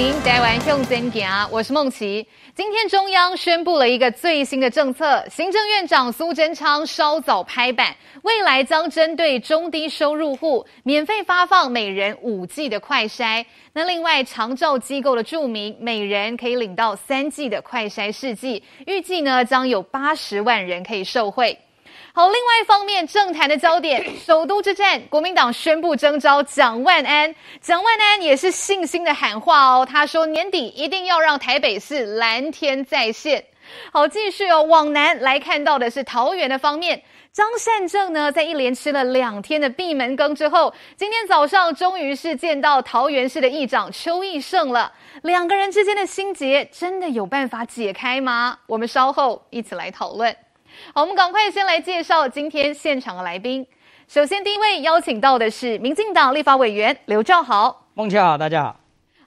行，台湾向前行。我是孟琪。今天中央宣布了一个最新的政策，行政院长苏贞昌稍早拍板，未来将针对中低收入户免费发放每人五剂的快筛。那另外长照机构的住民每人可以领到三剂的快筛试剂，预计呢将有八十万人可以受惠。好，另外一方面，政坛的焦点，首都之战，国民党宣布征召蒋万安。蒋万安也是信心的喊话哦，他说年底一定要让台北市蓝天再现。好，继续哦，往南来看到的是桃园的方面，张善政呢，在一连吃了两天的闭门羹之后，今天早上终于是见到桃园市的议长邱义胜了。两个人之间的心结真的有办法解开吗？我们稍后一起来讨论。好，我们赶快先来介绍今天现场的来宾。首先，第一位邀请到的是民进党立法委员刘兆豪。孟琪好，大家好。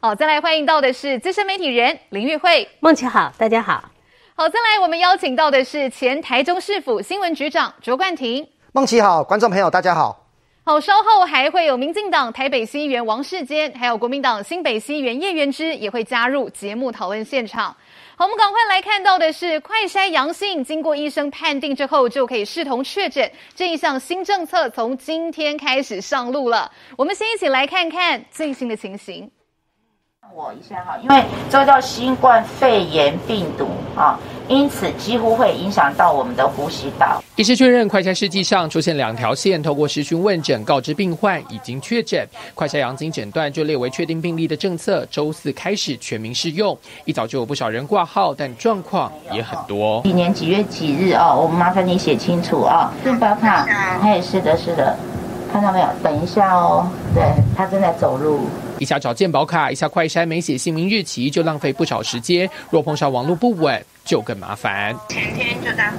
好，再来欢迎到的是资深媒体人林玉慧。孟琪好，大家好。好，再来我们邀请到的是前台中市府新闻局长卓冠廷。孟琪好，观众朋友大家好。好，稍后还会有民进党台北市议员王世坚，还有国民党新北市议员叶元之也会加入节目讨论现场。好，我们赶快来看到的是，快筛阳性经过医生判定之后，就可以视同确诊。这一项新政策从今天开始上路了。我们先一起来看看最新的情形。我一下哈，因为这个叫新冠肺炎病毒啊。因此，几乎会影响到我们的呼吸道。医师确认，快筛试剂上出现两条线，透过视讯问诊告知病患已经确诊，快筛阳性诊断就列为确定病例的政策，周四开始全民适用。一早就有不少人挂号，但状况也很多。几年几月几日啊？我们麻烦你写清楚啊。健保卡，哎，是的，是的，看到没有？等一下哦，对，他正在走路。一下找健保卡，一下快筛，没写姓名日期，就浪费不少时间。若碰上网络不稳，就更麻烦。前天就在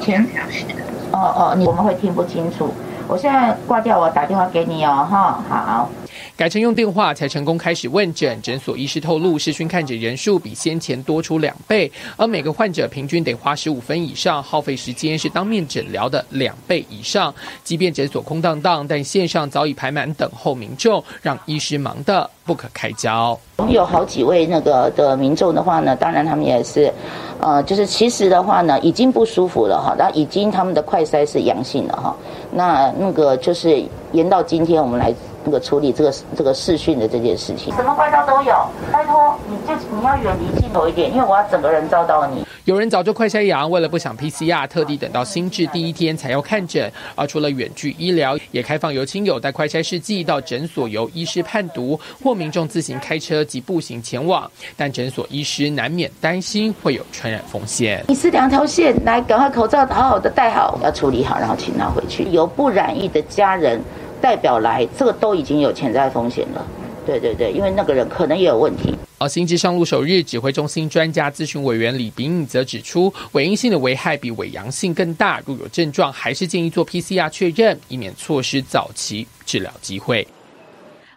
前小时的哦哦，你我们会听不清楚。我现在挂掉，我打电话给你哦，哈，好。改成用电话才成功开始问诊。诊所医师透露，视讯看诊人数比先前多出两倍，而每个患者平均得花十五分以上，耗费时间是当面诊疗的两倍以上。即便诊所空荡荡，但线上早已排满等候民众，让医师忙得不可开交。我们有好几位那个的民众的话呢，当然他们也是，呃，就是其实的话呢，已经不舒服了哈，那已经他们的快筛是阳性了哈，那那个就是延到今天我们来。那个处理这个这个视讯的这件事情，什么怪招都有。拜托，你就你要远离镜头一点，因为我要整个人照到你。有人早就快筛阳，为了不想 PCR，特地等到新制第一天才要看诊。而除了远距医疗，也开放由亲友带快筛试剂到诊所由医师判读，或民众自行开车及步行前往。但诊所医师难免担心会有传染风险。你是两条线，来，赶快口罩好好的戴好，要处理好，然后请他回去。有不染疫的家人。代表来，这个都已经有潜在风险了。对对对，因为那个人可能也有问题。而新机上路首日，指挥中心专家咨询委员李秉颖则指出，伪阴性的危害比伪阳性更大。如有症状，还是建议做 PCR 确认，以免错失早期治疗机会。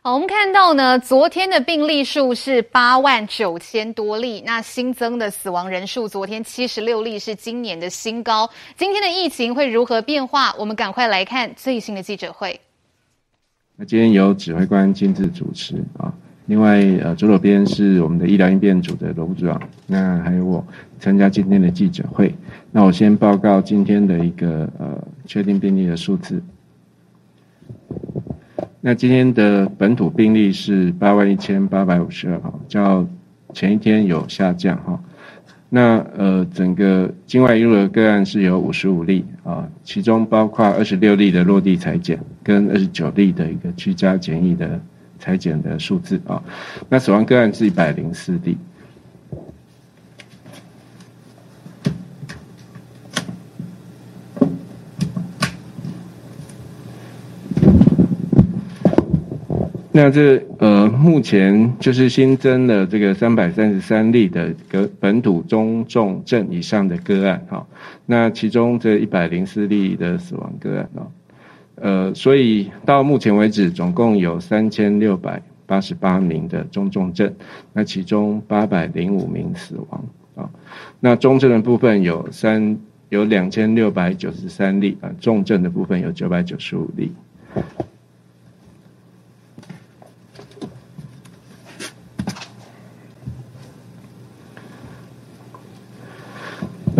好，我们看到呢，昨天的病例数是八万九千多例，那新增的死亡人数，昨天七十六例是今年的新高。今天的疫情会如何变化？我们赶快来看最新的记者会。那今天由指挥官亲自主持啊，另外呃左手边是我们的医疗应变组的罗部长，那还有我参加今天的记者会。那我先报告今天的一个呃确定病例的数字。那今天的本土病例是八万一千八百五十二号，较前一天有下降哈。那呃，整个境外移入的个案是有五十五例啊，其中包括二十六例的落地裁剪，跟二十九例的一个居家检疫的裁剪的数字啊。那死亡个案是一百零四例。那这呃，目前就是新增了这个三百三十三例的个本土中重症以上的个案哈，那其中这一百零四例的死亡个案啊，呃，所以到目前为止总共有三千六百八十八名的中重症，那其中八百零五名死亡啊，那中症的部分有三有两千六百九十三例啊，重症的部分有九百九十五例。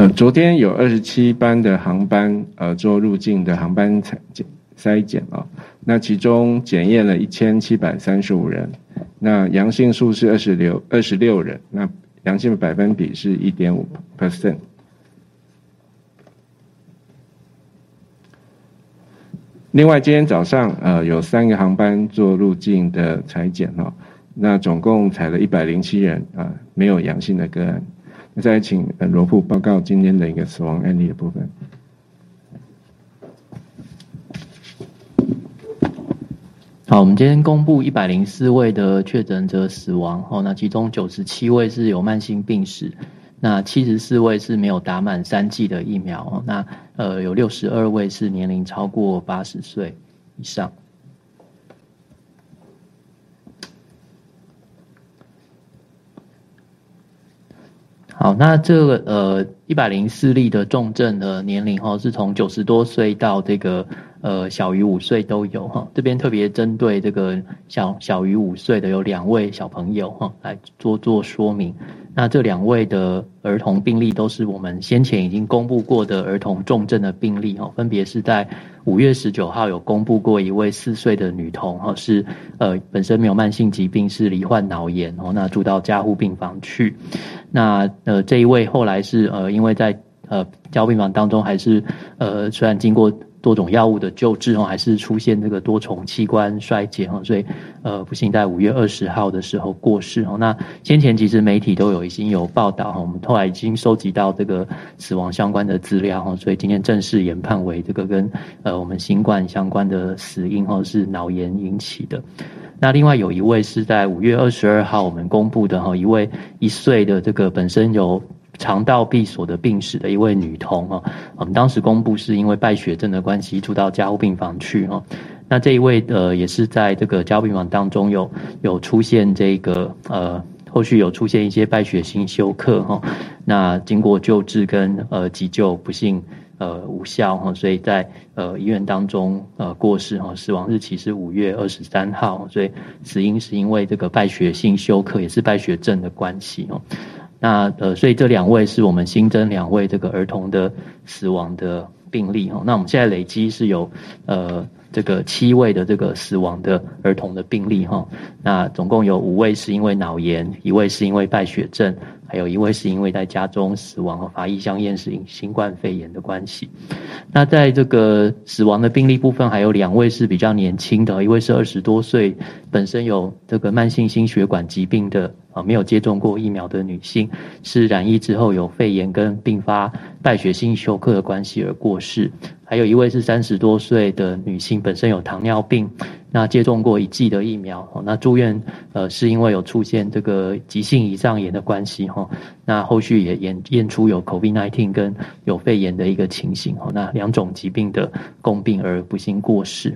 昨天有二十七班的航班，呃，做入境的航班采检筛检啊，那其中检验了一千七百三十五人，那阳性数是二十六二十六人，那阳性的百分比是一点五 percent。另外，今天早上呃有三个航班做入境的裁检哈，那总共采了一百零七人啊，没有阳性的个案。再请呃罗副报告今天的一个死亡案例的部分。好，我们今天公布一百零四位的确诊者死亡哦，那其中九十七位是有慢性病史。那七十四位是没有打满三剂的疫苗，那呃有六十二位是年龄超过八十岁以上。好，那这个呃一百零四例的重症的年龄哈，是从九十多岁到这个呃小于五岁都有哈。这边特别针对这个小小于五岁的有两位小朋友哈，来做做说明。那这两位的儿童病例都是我们先前已经公布过的儿童重症的病例哦，分别是在五月十九号有公布过一位四岁的女童哈，是呃本身没有慢性疾病，是罹患脑炎哦，那住到加护病房去。那呃这一位后来是呃因为在呃加护病房当中还是呃虽然经过。多种药物的救治哦，还是出现这个多重器官衰竭哈，所以呃不幸在五月二十号的时候过世哦。那先前其实媒体都有已经有报道哈，我们后来已经收集到这个死亡相关的资料哈，所以今天正式研判为这个跟呃我们新冠相关的死因哈是脑炎引起的。那另外有一位是在五月二十二号我们公布的哈，一位一岁的这个本身有。肠道闭锁的病史的一位女童哦，我们当时公布是因为败血症的关系住到加护病房去哦。那这一位呃也是在这个加护病房当中有有出现这个呃后续有出现一些败血性休克哈。那经过救治跟呃急救不幸呃无效哈，所以在呃医院当中呃过世哈，死亡日期是五月二十三号，所以死因是因为这个败血性休克也是败血症的关系哦。那呃，所以这两位是我们新增两位这个儿童的死亡的病例哦。那我们现在累积是有呃这个七位的这个死亡的儿童的病例哈。那总共有五位是因为脑炎，一位是因为败血症，还有一位是因为在家中死亡和法医相验是因新冠肺炎的关系。那在这个死亡的病例部分，还有两位是比较年轻的，一位是二十多岁，本身有这个慢性心血管疾病的。啊，没有接种过疫苗的女性，是染疫之后有肺炎跟并发败血性休克的关系而过世。还有一位是三十多岁的女性，本身有糖尿病，那接种过一剂的疫苗，那住院呃是因为有出现这个急性胰脏炎的关系哈，那后续也验验出有 COVID-19 跟有肺炎的一个情形，那两种疾病的共病而不幸过世。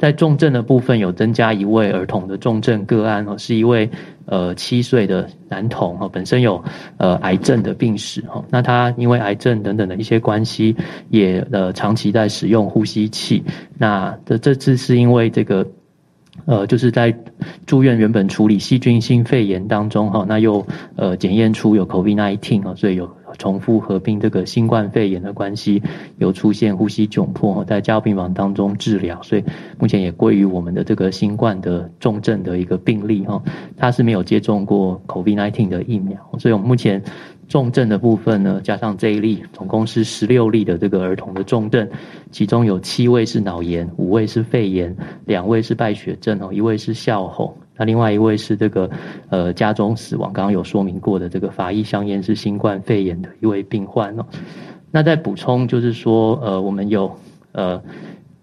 在重症的部分有增加一位儿童的重症个案哦，是一位呃七岁的男童哈，本身有呃癌症的病史哈，那他因为癌症等等的一些关系，也呃长期在使用呼吸器，那这这次是因为这个呃就是在住院原本处理细菌性肺炎当中哈，那又呃检验出有 COVID-19 啊，所以有。重复合并这个新冠肺炎的关系，有出现呼吸窘迫，在加护病房当中治疗，所以目前也归于我们的这个新冠的重症的一个病例哈，他是没有接种过 COVID-19 的疫苗，所以我们目前重症的部分呢，加上这一例，总共是十六例的这个儿童的重症，其中有七位是脑炎，五位是肺炎，两位是败血症哦，一位是笑吼。那另外一位是这个呃家中死亡，刚刚有说明过的这个法医香烟是新冠肺炎的一位病患哦。那再补充就是说，呃，我们有呃。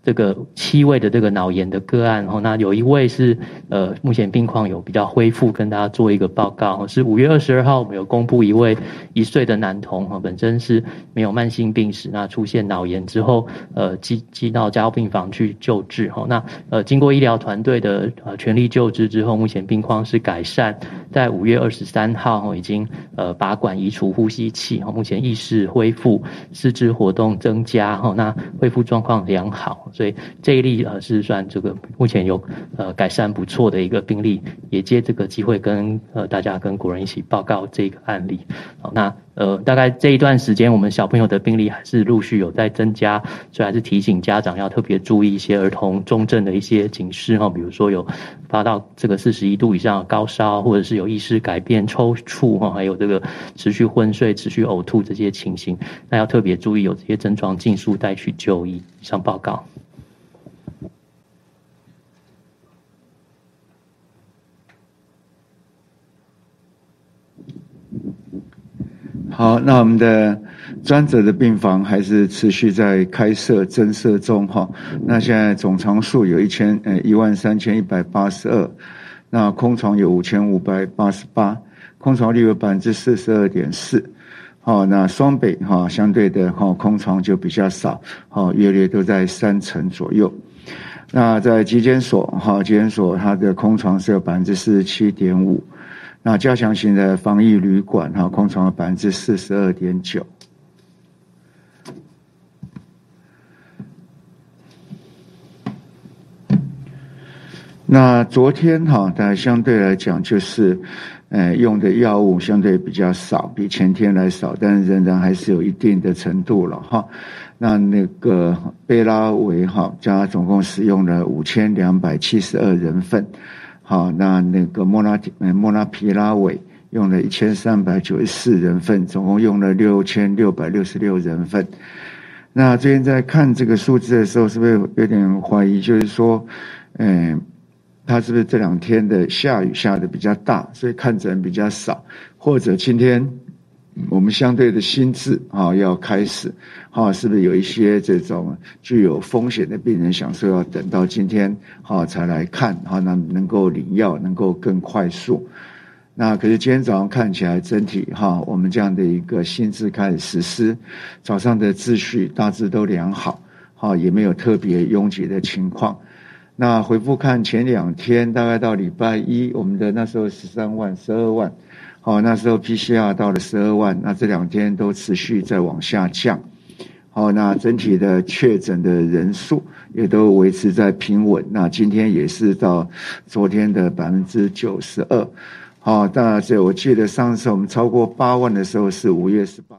这个七位的这个脑炎的个案，然后那有一位是呃目前病况有比较恢复，跟大家做一个报告。是五月二十二号，我们有公布一位一岁的男童哈，本身是没有慢性病史，那出现脑炎之后，呃，寄寄到加护病房去救治哈。那呃经过医疗团队的呃全力救治之后，目前病况是改善，在五月二十三号已经呃拔管移除呼吸器，哈目前意识恢复，四肢活动增加哈，那恢复状况良好。所以这一例呃是算这个目前有呃改善不错的一个病例，也借这个机会跟呃大家跟国人一起报告这个案例。好，那呃，大概这一段时间，我们小朋友的病例还是陆续有在增加，所以还是提醒家长要特别注意一些儿童重症的一些警示哈，比如说有发到这个四十一度以上的高烧，或者是有意识改变、抽搐哈，还有这个持续昏睡、持续呕吐这些情形，那要特别注意有这些症状，尽速带去就医。上报告。好，那我们的专责的病房还是持续在开设增设中哈。那现在总床数有一千呃一万三千一百八十二，那空床有五千五百八十八，空床率有百分之四十二点四。好，那双北哈相对的哈空床就比较少，好，约略都在三成左右。那在急检所哈，急检所它的空床是有百分之四十七点五。那加强型的防疫旅馆哈，空床有百分之四十二点九。那昨天哈，它相对来讲就是，呃，用的药物相对比较少，比前天来少，但是仍然还是有一定的程度了哈。那那个贝拉维哈，加总共使用了五千两百七十二人份。好，那那个莫拉提莫拉皮拉韦用了一千三百九十四人份，总共用了六千六百六十六人份。那最近在看这个数字的时候，是不是有点怀疑？就是说，嗯，他是不是这两天的下雨下的比较大，所以看诊人比较少，或者今天？我们相对的心智啊，要开始哈，是不是有一些这种具有风险的病人，想说要等到今天哈才来看哈，那能够领药能够更快速。那可是今天早上看起来，整体哈，我们这样的一个心智开始实施，早上的秩序大致都良好，哈，也没有特别拥挤的情况。那回复看前两天，大概到礼拜一，我们的那时候十三万、十二万。哦，那时候 PCR 到了十二万，那这两天都持续在往下降。好，那整体的确诊的人数也都维持在平稳。那今天也是到昨天的百分之九十二。好，但是我记得上次我们超过八万的时候是五月十八。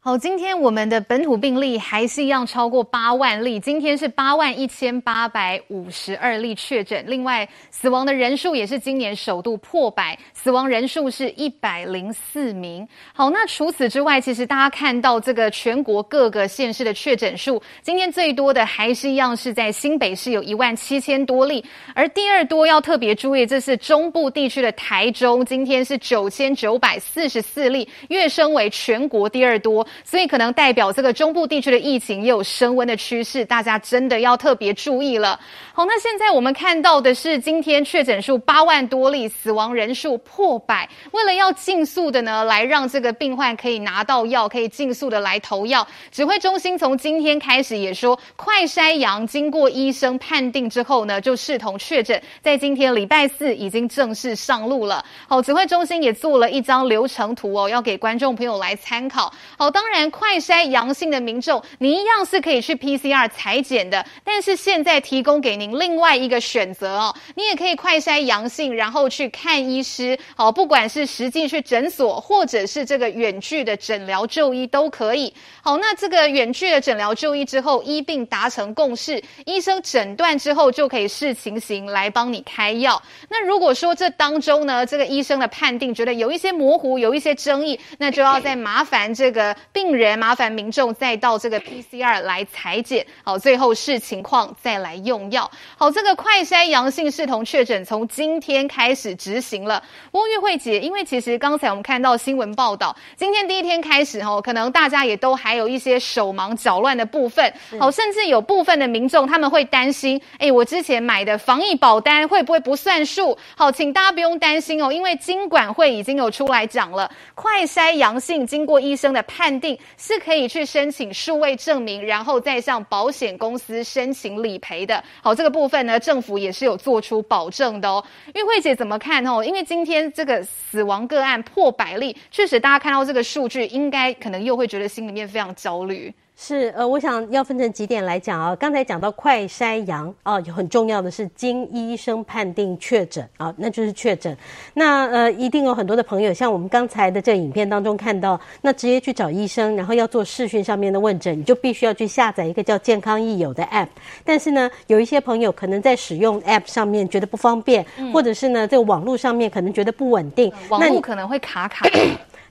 好，今天我们的本土病例还是一样超过八万例，今天是八万一千八百五十二例确诊，另外死亡的人数也是今年首度破百，死亡人数是一百零四名。好，那除此之外，其实大家看到这个全国各个县市的确诊数，今天最多的还是一样是在新北市有一万七千多例，而第二多要特别注意，这是中部地区的台中，今天是九千九百四十四例，跃升为全国第二多。所以可能代表这个中部地区的疫情也有升温的趋势，大家真的要特别注意了。好，那现在我们看到的是今天确诊数八万多例，死亡人数破百。为了要尽速的呢，来让这个病患可以拿到药，可以尽速的来投药。指挥中心从今天开始也说，快筛阳经过医生判定之后呢，就视同确诊。在今天礼拜四已经正式上路了。好，指挥中心也做了一张流程图哦，要给观众朋友来参考。好，当然快筛阳性的民众，你一样是可以去 PCR 裁剪的，但是现在提供给您。另外一个选择哦，你也可以快筛阳性，然后去看医师。好，不管是实际去诊所，或者是这个远距的诊疗就医都可以。好，那这个远距的诊疗就医之后，医病达成共识，医生诊断之后就可以视情形来帮你开药。那如果说这当中呢，这个医生的判定觉得有一些模糊，有一些争议，那就要再麻烦这个病人，麻烦民众再到这个 PCR 来裁检。好，最后视情况再来用药。好，这个快筛阳性视同确诊，从今天开始执行了。不过，玉慧姐，因为其实刚才我们看到新闻报道，今天第一天开始，哦，可能大家也都还有一些手忙脚乱的部分。好，甚至有部分的民众他们会担心，哎，我之前买的防疫保单会不会不算数？好，请大家不用担心哦，因为经管会已经有出来讲了，快筛阳性经过医生的判定，是可以去申请数位证明，然后再向保险公司申请理赔的。好，这个。部分呢，政府也是有做出保证的哦。玉慧姐怎么看哦？因为今天这个死亡个案破百例，确实大家看到这个数据，应该可能又会觉得心里面非常焦虑。是，呃，我想要分成几点来讲啊。刚才讲到快筛阳啊，很重要的是经医生判定确诊啊，那就是确诊。那呃，一定有很多的朋友，像我们刚才的这个影片当中看到，那直接去找医生，然后要做视讯上面的问诊，你就必须要去下载一个叫健康益友的 App。但是呢，有一些朋友可能在使用 App 上面觉得不方便，嗯、或者是呢，这个网络上面可能觉得不稳定，网络可能会卡卡。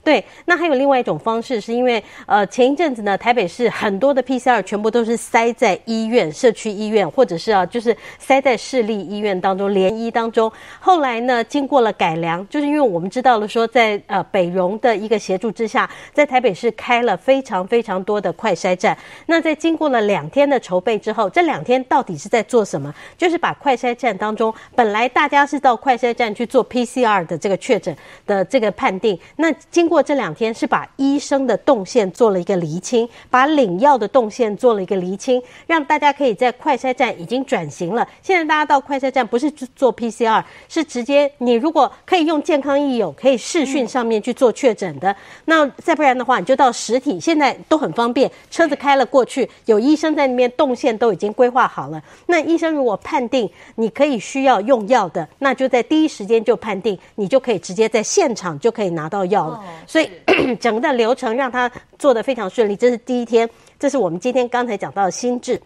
对，那还有另外一种方式，是因为呃前一阵子呢，台北市很多的 PCR 全部都是塞在医院、社区医院，或者是啊，就是塞在市立医院当中、联医当中。后来呢，经过了改良，就是因为我们知道了说在，呃北荣的一个协助之下，在台北市开了非常非常多的快筛站。那在经过了两天的筹备之后，这两天到底是在做什么？就是把快筛站当中本来大家是到快筛站去做 PCR 的这个确诊的这个判定，那经过。过这两天是把医生的动线做了一个厘清，把领药的动线做了一个厘清，让大家可以在快筛站已经转型了。现在大家到快筛站不是做 PCR，是直接你如果可以用健康益友可以视讯上面去做确诊的，那再不然的话你就到实体，现在都很方便，车子开了过去，有医生在那边动线都已经规划好了。那医生如果判定你可以需要用药的，那就在第一时间就判定，你就可以直接在现场就可以拿到药了。所以 整个的流程让他做得非常顺利，这是第一天，这是我们今天刚才讲到的心智。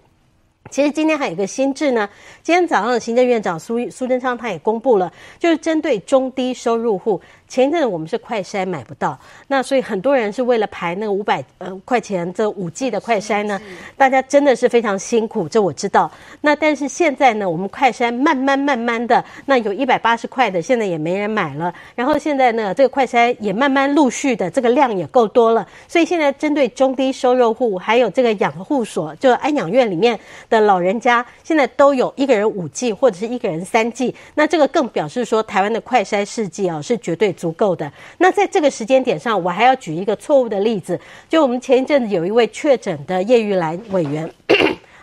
其实今天还有一个新制呢，今天早上的行政院长苏苏贞昌他也公布了，就是针对中低收入户。前一阵子我们是快筛买不到，那所以很多人是为了排那个五百呃块钱这五 G 的快筛呢，大家真的是非常辛苦，这我知道。那但是现在呢，我们快筛慢慢慢慢的，那有一百八十块的，现在也没人买了。然后现在呢，这个快筛也慢慢陆续的，这个量也够多了。所以现在针对中低收入户，还有这个养护所，就安养院里面的老人家，现在都有一个人五 G 或者是一个人三 G。那这个更表示说，台湾的快筛试剂啊是绝对。足够的。那在这个时间点上，我还要举一个错误的例子，就我们前一阵子有一位确诊的叶玉兰委员，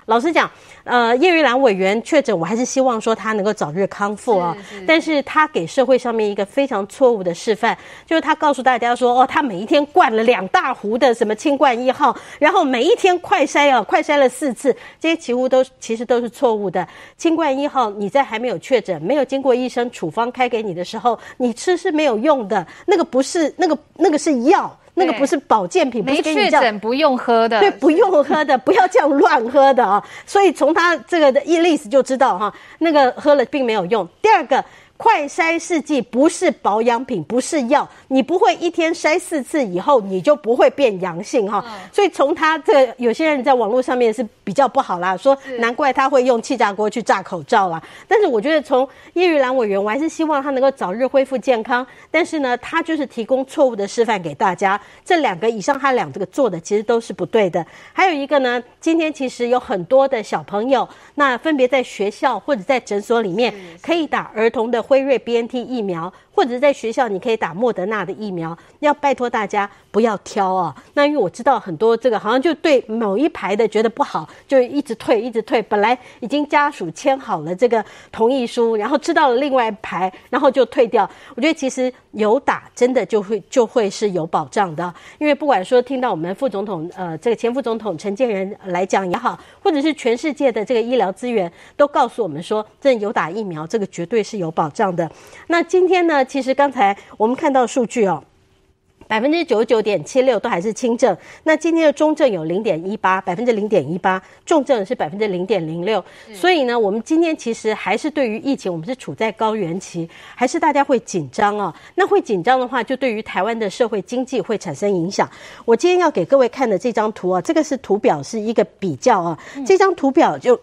老实讲。呃，叶玉兰委员确诊，我还是希望说他能够早日康复啊。是是是，但是他给社会上面一个非常错误的示范，就是他告诉大家说，哦，他每一天灌了两大壶的什么清冠一号，然后每一天快筛啊，快筛了四次，这些几乎都其实都是错误的。清冠一号你在还没有确诊、没有经过医生处方开给你的时候，你吃是没有用的，那个不是那个那个是药。那个不是保健品，不是给你这样不用喝的，对，不用喝的，不要这样乱喝的啊！所以从他这个的意思就知道哈，那个喝了并没有用。第二个。快筛试剂不是保养品，不是药，你不会一天筛四次以后你就不会变阳性哈。所以从他这个，有些人在网络上面是比较不好啦，说难怪他会用气炸锅去炸口罩啦。但是我觉得从叶玉兰委员，我还是希望他能够早日恢复健康。但是呢，他就是提供错误的示范给大家。这两个以上，他两这个做的其实都是不对的。还有一个呢，今天其实有很多的小朋友，那分别在学校或者在诊所里面可以打儿童的。辉瑞 BNT 疫苗，或者在学校你可以打莫德纳的疫苗，要拜托大家不要挑啊。那因为我知道很多这个好像就对某一排的觉得不好，就一直退一直退。本来已经家属签好了这个同意书，然后知道了另外一排，然后就退掉。我觉得其实有打真的就会就会是有保障的，因为不管说听到我们副总统呃这个前副总统陈建仁来讲也好，或者是全世界的这个医疗资源都告诉我们说，这有打疫苗这个绝对是有保障。的，那今天呢？其实刚才我们看到数据哦，百分之九十九点七六都还是轻症。那今天的中症有零点一八，百分之零点一八，重症是百分之零点零六。所以呢，我们今天其实还是对于疫情，我们是处在高原期，还是大家会紧张啊？那会紧张的话，就对于台湾的社会经济会产生影响。我今天要给各位看的这张图啊，这个是图表，是一个比较啊。这张图表就。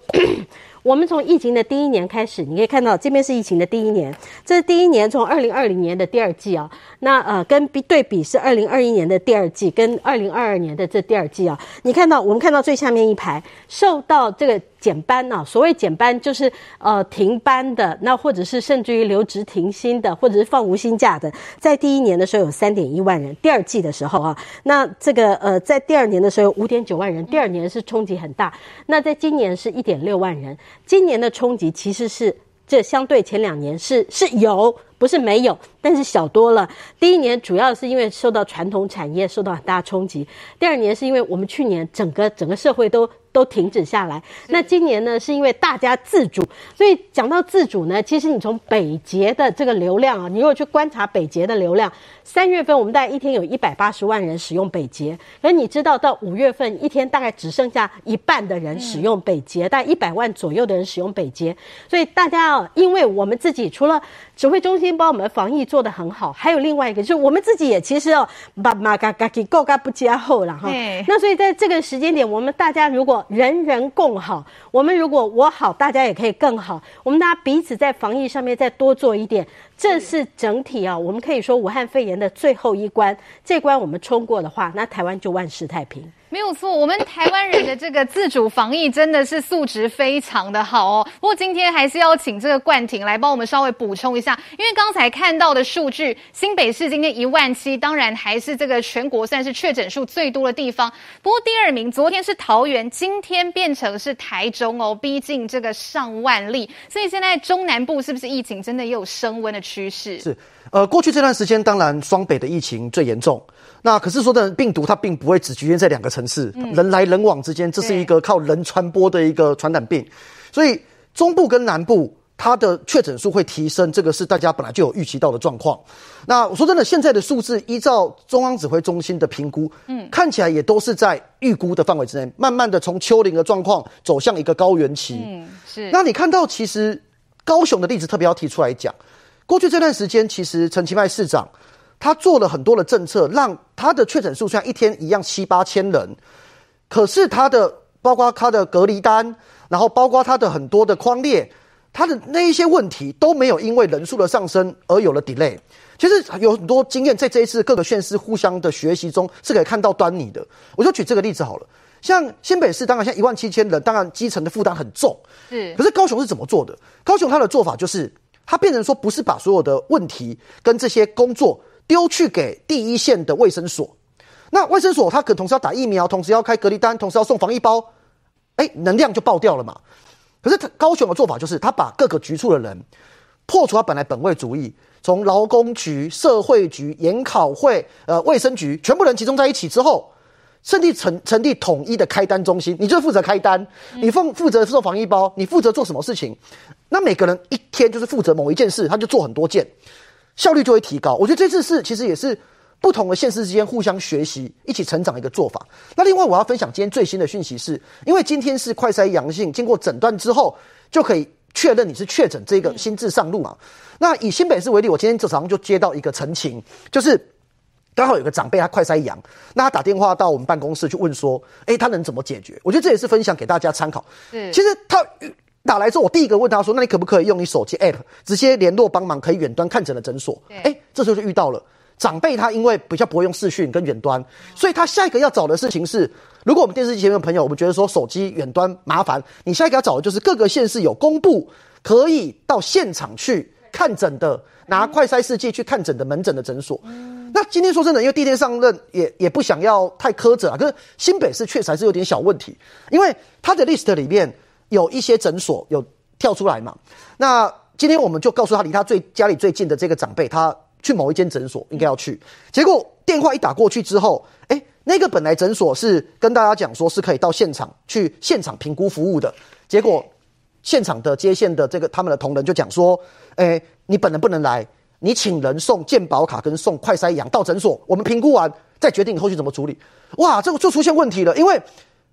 我们从疫情的第一年开始，你可以看到这边是疫情的第一年，这是第一年，从二零二零年的第二季啊，那呃跟比对比是二零二一年的第二季跟二零二二年的这第二季啊，你看到我们看到最下面一排受到这个。减班呢、啊？所谓减班就是呃停班的，那或者是甚至于留职停薪的，或者是放无薪假的，在第一年的时候有三点一万人，第二季的时候啊，那这个呃在第二年的时候有五点九万人，第二年是冲击很大，那在今年是一点六万人，今年的冲击其实是这相对前两年是是有，不是没有。但是小多了。第一年主要是因为受到传统产业受到很大冲击，第二年是因为我们去年整个整个社会都都停止下来。那今年呢，是因为大家自主，所以讲到自主呢，其实你从北捷的这个流量啊，你如果去观察北捷的流量，三月份我们大概一天有一百八十万人使用北捷，而你知道到五月份一天大概只剩下一半的人使用北捷，大概一百万左右的人使用北捷，所以大家啊，因为我们自己除了指挥中心帮我们防疫做得很好，还有另外一个就是我们自己也其实哦，把马嘎嘎给够嘎不加厚了哈。那所以在这个时间点，我们大家如果人人共好，我们如果我好，大家也可以更好。我们大家彼此在防疫上面再多做一点，这是整体啊。我们可以说武汉肺炎的最后一关，这关我们冲过的话，那台湾就万事太平。没有错，我们台湾人的这个自主防疫真的是素质非常的好哦。不过今天还是要请这个冠廷来帮我们稍微补充一下，因为刚才看到的数据，新北市今天一万七，当然还是这个全国算是确诊数最多的地方。不过第二名昨天是桃园，今天变成是台中哦，逼近这个上万例。所以现在中南部是不是疫情真的也有升温的趋势？是，呃，过去这段时间当然双北的疫情最严重。那可是说的病毒，它并不会只局限在两个城市，嗯、人来人往之间，这是一个靠人传播的一个传染病，所以中部跟南部它的确诊数会提升，这个是大家本来就有预期到的状况。那我说真的，现在的数字依照中央指挥中心的评估，嗯，看起来也都是在预估的范围之内，慢慢的从丘陵的状况走向一个高原期。嗯，是。那你看到其实高雄的例子特别要提出来讲，过去这段时间其实陈其迈市长。他做了很多的政策，让他的确诊数虽然一天一样七八千人，可是他的包括他的隔离单，然后包括他的很多的框列，他的那一些问题都没有因为人数的上升而有了 delay。其实有很多经验，在这一次各个县市互相的学习中是可以看到端倪的。我就举这个例子好了，像新北市，当然像一万七千人，当然基层的负担很重。是，可是高雄是怎么做的？高雄他的做法就是，他变成说不是把所有的问题跟这些工作。丢去给第一线的卫生所，那卫生所他可同时要打疫苗，同时要开隔离单，同时要送防疫包，哎，能量就爆掉了嘛。可是他高雄的做法就是，他把各个局处的人破除他本来本位主义，从劳工局、社会局、研考会、呃卫生局，全部人集中在一起之后，甚至成成立统一的开单中心，你就负责开单，你负负责送防疫包，你负责做什么事情？那每个人一天就是负责某一件事，他就做很多件。效率就会提高。我觉得这次是其实也是不同的县市之间互相学习、一起成长的一个做法。那另外我要分享今天最新的讯息是，因为今天是快筛阳性，经过诊断之后就可以确认你是确诊，这个新制上路嘛。那以新北市为例，我今天早上就接到一个陈情，就是刚好有个长辈他快塞阳，那他打电话到我们办公室去问说，诶，他能怎么解决？我觉得这也是分享给大家参考。嗯，其实他。打来之后，我第一个问他说：“那你可不可以用你手机 App 直接联络帮忙可以远端看诊的诊所？”哎，这时候就遇到了长辈，他因为比较不会用视讯跟远端，所以他下一个要找的事情是：如果我们电视机前面的朋友，我们觉得说手机远端麻烦，你下一个要找的就是各个县市有公布可以到现场去看诊的，拿快筛试剂去看诊的门诊的诊所。那今天说真的，因为第一天上任也也不想要太苛责啊，可是新北市确实还是有点小问题，因为他的 list 里面。有一些诊所有跳出来嘛？那今天我们就告诉他，离他最家里最近的这个长辈，他去某一间诊所应该要去。结果电话一打过去之后，哎，那个本来诊所是跟大家讲说是可以到现场去现场评估服务的。结果现场的接线的这个他们的同仁就讲说，哎，你本人不能来，你请人送健保卡跟送快筛阳到诊所，我们评估完再决定你后续怎么处理。哇，这个就出现问题了，因为。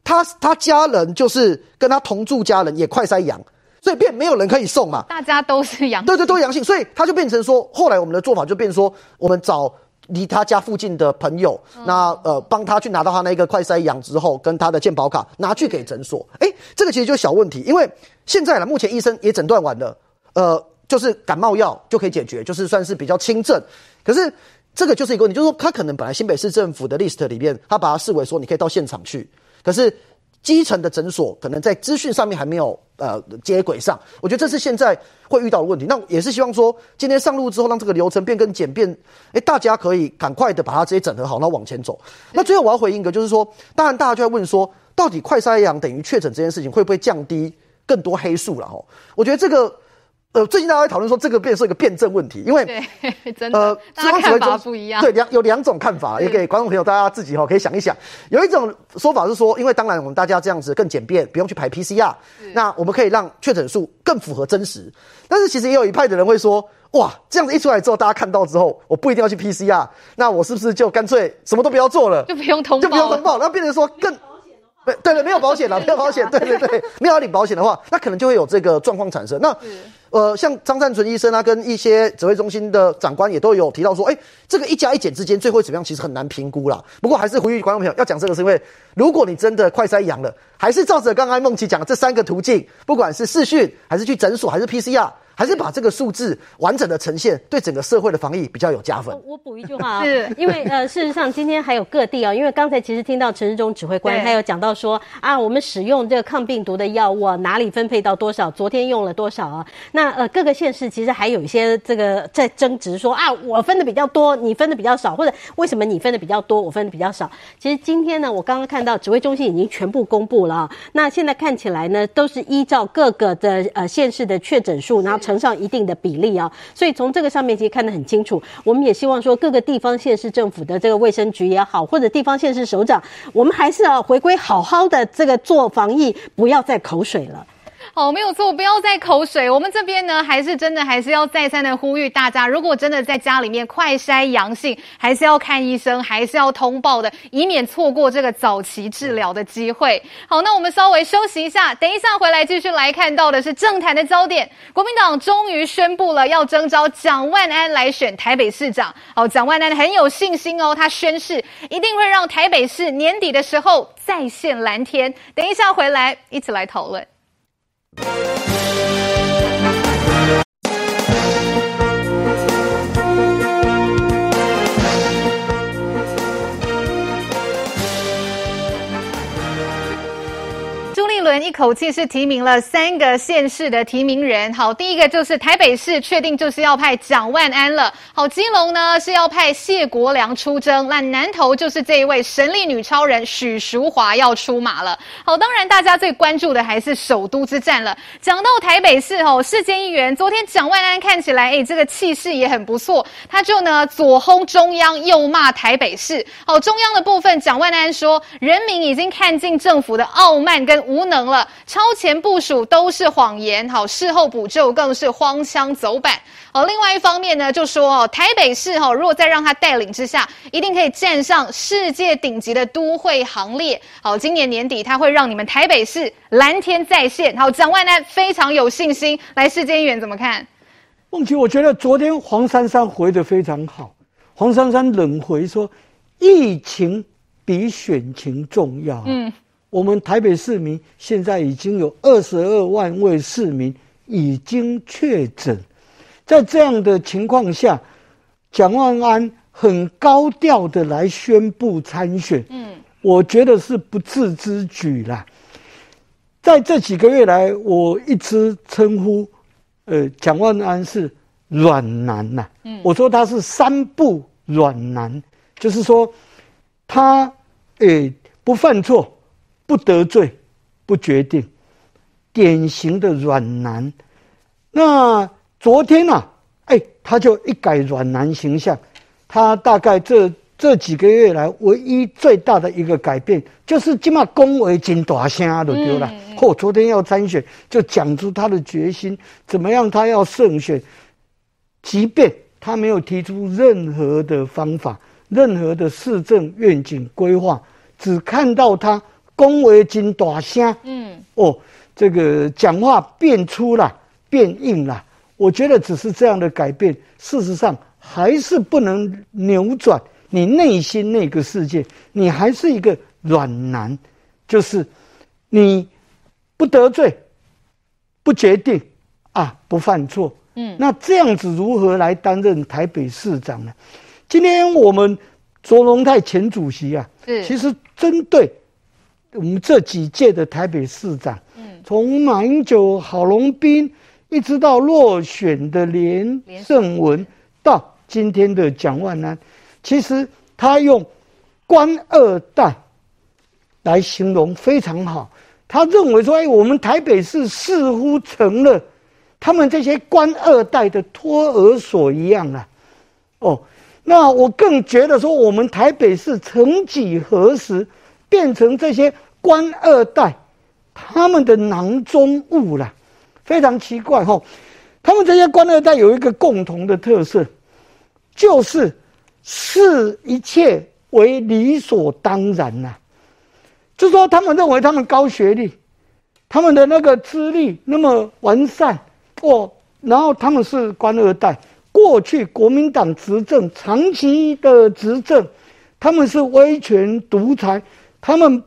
他他家人就是跟他同住家人也快筛阳，所以变没有人可以送嘛。大家都是阳，对对，都阳性，所以他就变成说，后来我们的做法就变成说，我们找离他家附近的朋友，嗯、那呃帮他去拿到他那个快筛阳之后，跟他的健保卡拿去给诊所。哎，这个其实就是小问题，因为现在呢，目前医生也诊断完了，呃，就是感冒药就可以解决，就是算是比较轻症。可是这个就是一个问题，就是说他可能本来新北市政府的 list 里面，他把它视为说你可以到现场去。可是基层的诊所可能在资讯上面还没有呃接轨上，我觉得这是现在会遇到的问题。那也是希望说今天上路之后，让这个流程变更简便，诶，大家可以赶快的把它直接整合好，然后往前走。那最后我要回应一个，就是说，当然大家就在问说，到底快筛阳等于确诊这件事情会不会降低更多黑数了？哈，我觉得这个呃，最近大家在讨论说这个变是一个辩证问题，因为对，真的，呃，大家看法不一样。对，两有两种看法，也给观众朋友大家自己哈可以想一想。有一种说法是说，因为当然我们大家这样子更简便，不用去排 PCR，那我们可以让确诊数更符合真实。但是其实也有一派的人会说，哇，这样子一出来之后，大家看到之后，我不一定要去 PCR，那我是不是就干脆什么都不要做了，就不用通报，就不用通报，那变成说更。对对对，没有保险了，没有保险，对对对，没有要领保险的话，那可能就会有这个状况产生。那，呃，像张善存医生啊，跟一些指挥中心的长官也都有提到说，哎，这个一加一减之间最后会怎么样，其实很难评估啦。不过还是呼吁观众朋友要讲这个，是因为如果你真的快筛阳了，还是照着刚刚梦琪讲的这三个途径，不管是视讯，还是去诊所，还是 PCR。还是把这个数字完整的呈现，对整个社会的防疫比较有加分。我补一句话啊，是因为呃，事实上今天还有各地啊，因为刚才其实听到陈时中指挥官他有讲到说啊，我们使用这个抗病毒的药物啊，哪里分配到多少，昨天用了多少啊？那呃，各个县市其实还有一些这个在争执说啊，我分的比较多，你分的比较少，或者为什么你分的比较多，我分的比较少？其实今天呢，我刚刚看到指挥中心已经全部公布了啊，那现在看起来呢，都是依照各个的呃县市的确诊数，然后乘上一定的比例啊，所以从这个上面其实看得很清楚。我们也希望说，各个地方县市政府的这个卫生局也好，或者地方县市首长，我们还是要回归好好的这个做防疫，不要再口水了。好，没有错，不要再口水。我们这边呢，还是真的还是要再三的呼吁大家，如果真的在家里面快筛阳性，还是要看医生，还是要通报的，以免错过这个早期治疗的机会。好，那我们稍微休息一下，等一下回来继续来看到的是政坛的焦点。国民党终于宣布了要征召蒋万安来选台北市长。好，蒋万安很有信心哦，他宣誓一定会让台北市年底的时候再现蓝天。等一下回来一起来讨论。一口气是提名了三个县市的提名人。好，第一个就是台北市确定就是要派蒋万安了。好，基隆呢是要派谢国梁出征，那南投就是这一位神力女超人许淑华要出马了。好，当然大家最关注的还是首都之战了。讲到台北市哦，世坚议员昨天蒋万安看起来诶这个气势也很不错，他就呢左轰中央，右骂台北市。好，中央的部分，蒋万安说人民已经看尽政府的傲慢跟无能。能了，超前部署都是谎言，好，事后补救更是荒腔走板。好，另外一方面呢，就说哦，台北市哈，如果再让他带领之下，一定可以站上世界顶级的都会行列。好，今年年底他会让你们台北市蓝天再现。好，蒋万安非常有信心。来，世坚议员怎么看？梦琪，我觉得昨天黄珊珊回的非常好。黄珊珊冷回说，疫情比选情重要。嗯。我们台北市民现在已经有二十二万位市民已经确诊，在这样的情况下，蒋万安很高调的来宣布参选，嗯，我觉得是不智之举啦。在这几个月来，我一直称呼，呃，蒋万安是软男呐，嗯，我说他是三不软男，就是说他诶不犯错。不得罪，不决定，典型的软男。那昨天啊，哎，他就一改软男形象。他大概这这几个月来，唯一最大的一个改变，就是今嘛恭维金大声都丢了。嚯、嗯，昨天要参选，就讲出他的决心，怎么样？他要胜选，即便他没有提出任何的方法，任何的市政愿景规划，只看到他。恭维金大声，嗯，哦，这个讲话变粗了，变硬了。我觉得只是这样的改变，事实上还是不能扭转你内心那个世界。你还是一个软男，就是你不得罪，不决定啊，不犯错。嗯，那这样子如何来担任台北市长呢？今天我们卓荣泰前主席啊，嗯，其实针对。我们这几届的台北市长，嗯从马英九、郝龙斌，一直到落选的连胜文，到今天的蒋万安，其实他用“官二代”来形容非常好。他认为说：“哎，我们台北市似乎成了他们这些官二代的托儿所一样啊。哦，那我更觉得说，我们台北市曾几何时变成这些官二代他们的囊中物了，非常奇怪哈、他们这些官二代有一个共同的特色，就是视一切为理所当然呐、啊。就说他们认为他们高学历，他们的那个资历那么完善哦，然后他们是官二代。过去国民党执政长期的执政，他们是威权独裁，他们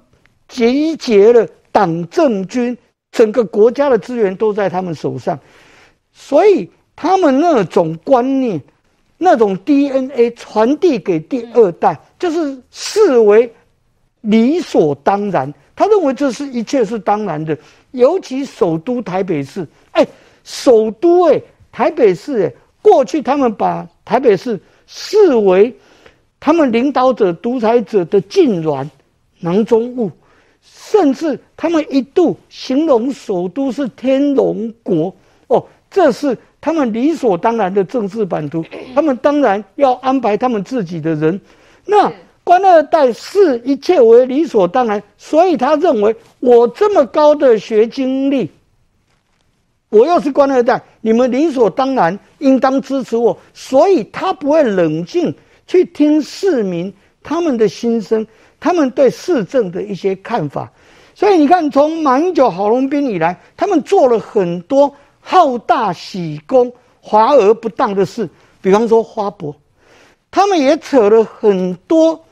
集结了党政军，整个国家的资源都在他们手上。所以他们那种观念、那种 DNA 传递给第二代，就是视为理所当然。他认为这是一切是当然的。尤其首都台北市，哎，首都哎，台北市哎，过去他们把台北市视为他们领导者、独裁者的痙攣、囊中物，甚至他们一度形容首都是天龙国哦。这是他们理所当然的政治版图，他们当然要安排他们自己的人。那官二代视一切为理所当然，所以他认为我这么高的学经历，我又是官二代，你们理所当然应当支持我，所以他不会冷静去听市民他们的心声，他们对市政的一些看法。所以你看，从马英九、郝龙斌以来，他们做了很多。好大喜功、华而不当的事，比方说花博，他们也扯了很多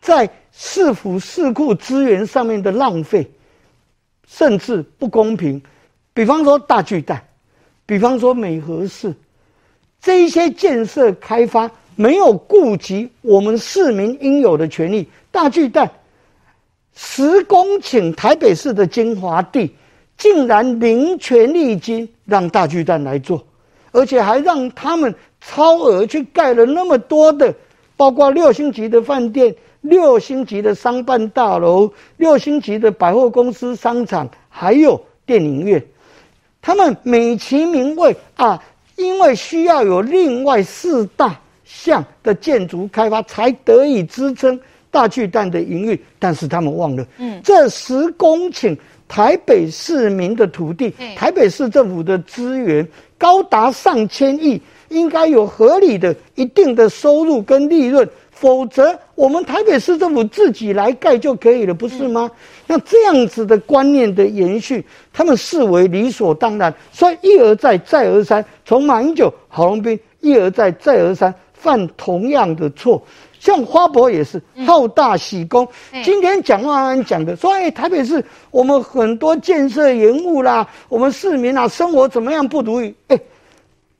在市府市库资源上面的浪费，甚至不公平。比方说大巨蛋，比方说美和市，这一些建设开发没有顾及我们市民应有的权利。大巨蛋十公顷台北市的精华地。竟然零权利金让大巨蛋来做，而且还让他们超额去盖了那么多的，包括六星级的饭店、六星级的商办大楼、六星级的百货公司、商场，还有电影院。他们美其名为啊，因为需要有另外四大项的建筑开发，才得以支撑大巨蛋的营运。但是他们忘了，嗯，这十公顷。台北市民的土地，台北市政府的资源高达上千亿，应该有合理的一定的收入跟利润，否则我们台北市政府自己来盖就可以了，不是吗？那这样子的观念的延续，他们视为理所当然，所以一而再再而三，从马英九、郝龙斌一而再再而三犯同样的错。像花博也是好大喜功。嗯、今天蒋万安讲的说：“哎，台北市我们很多建设延误啦，我们市民啊生活怎么样不如意？”哎，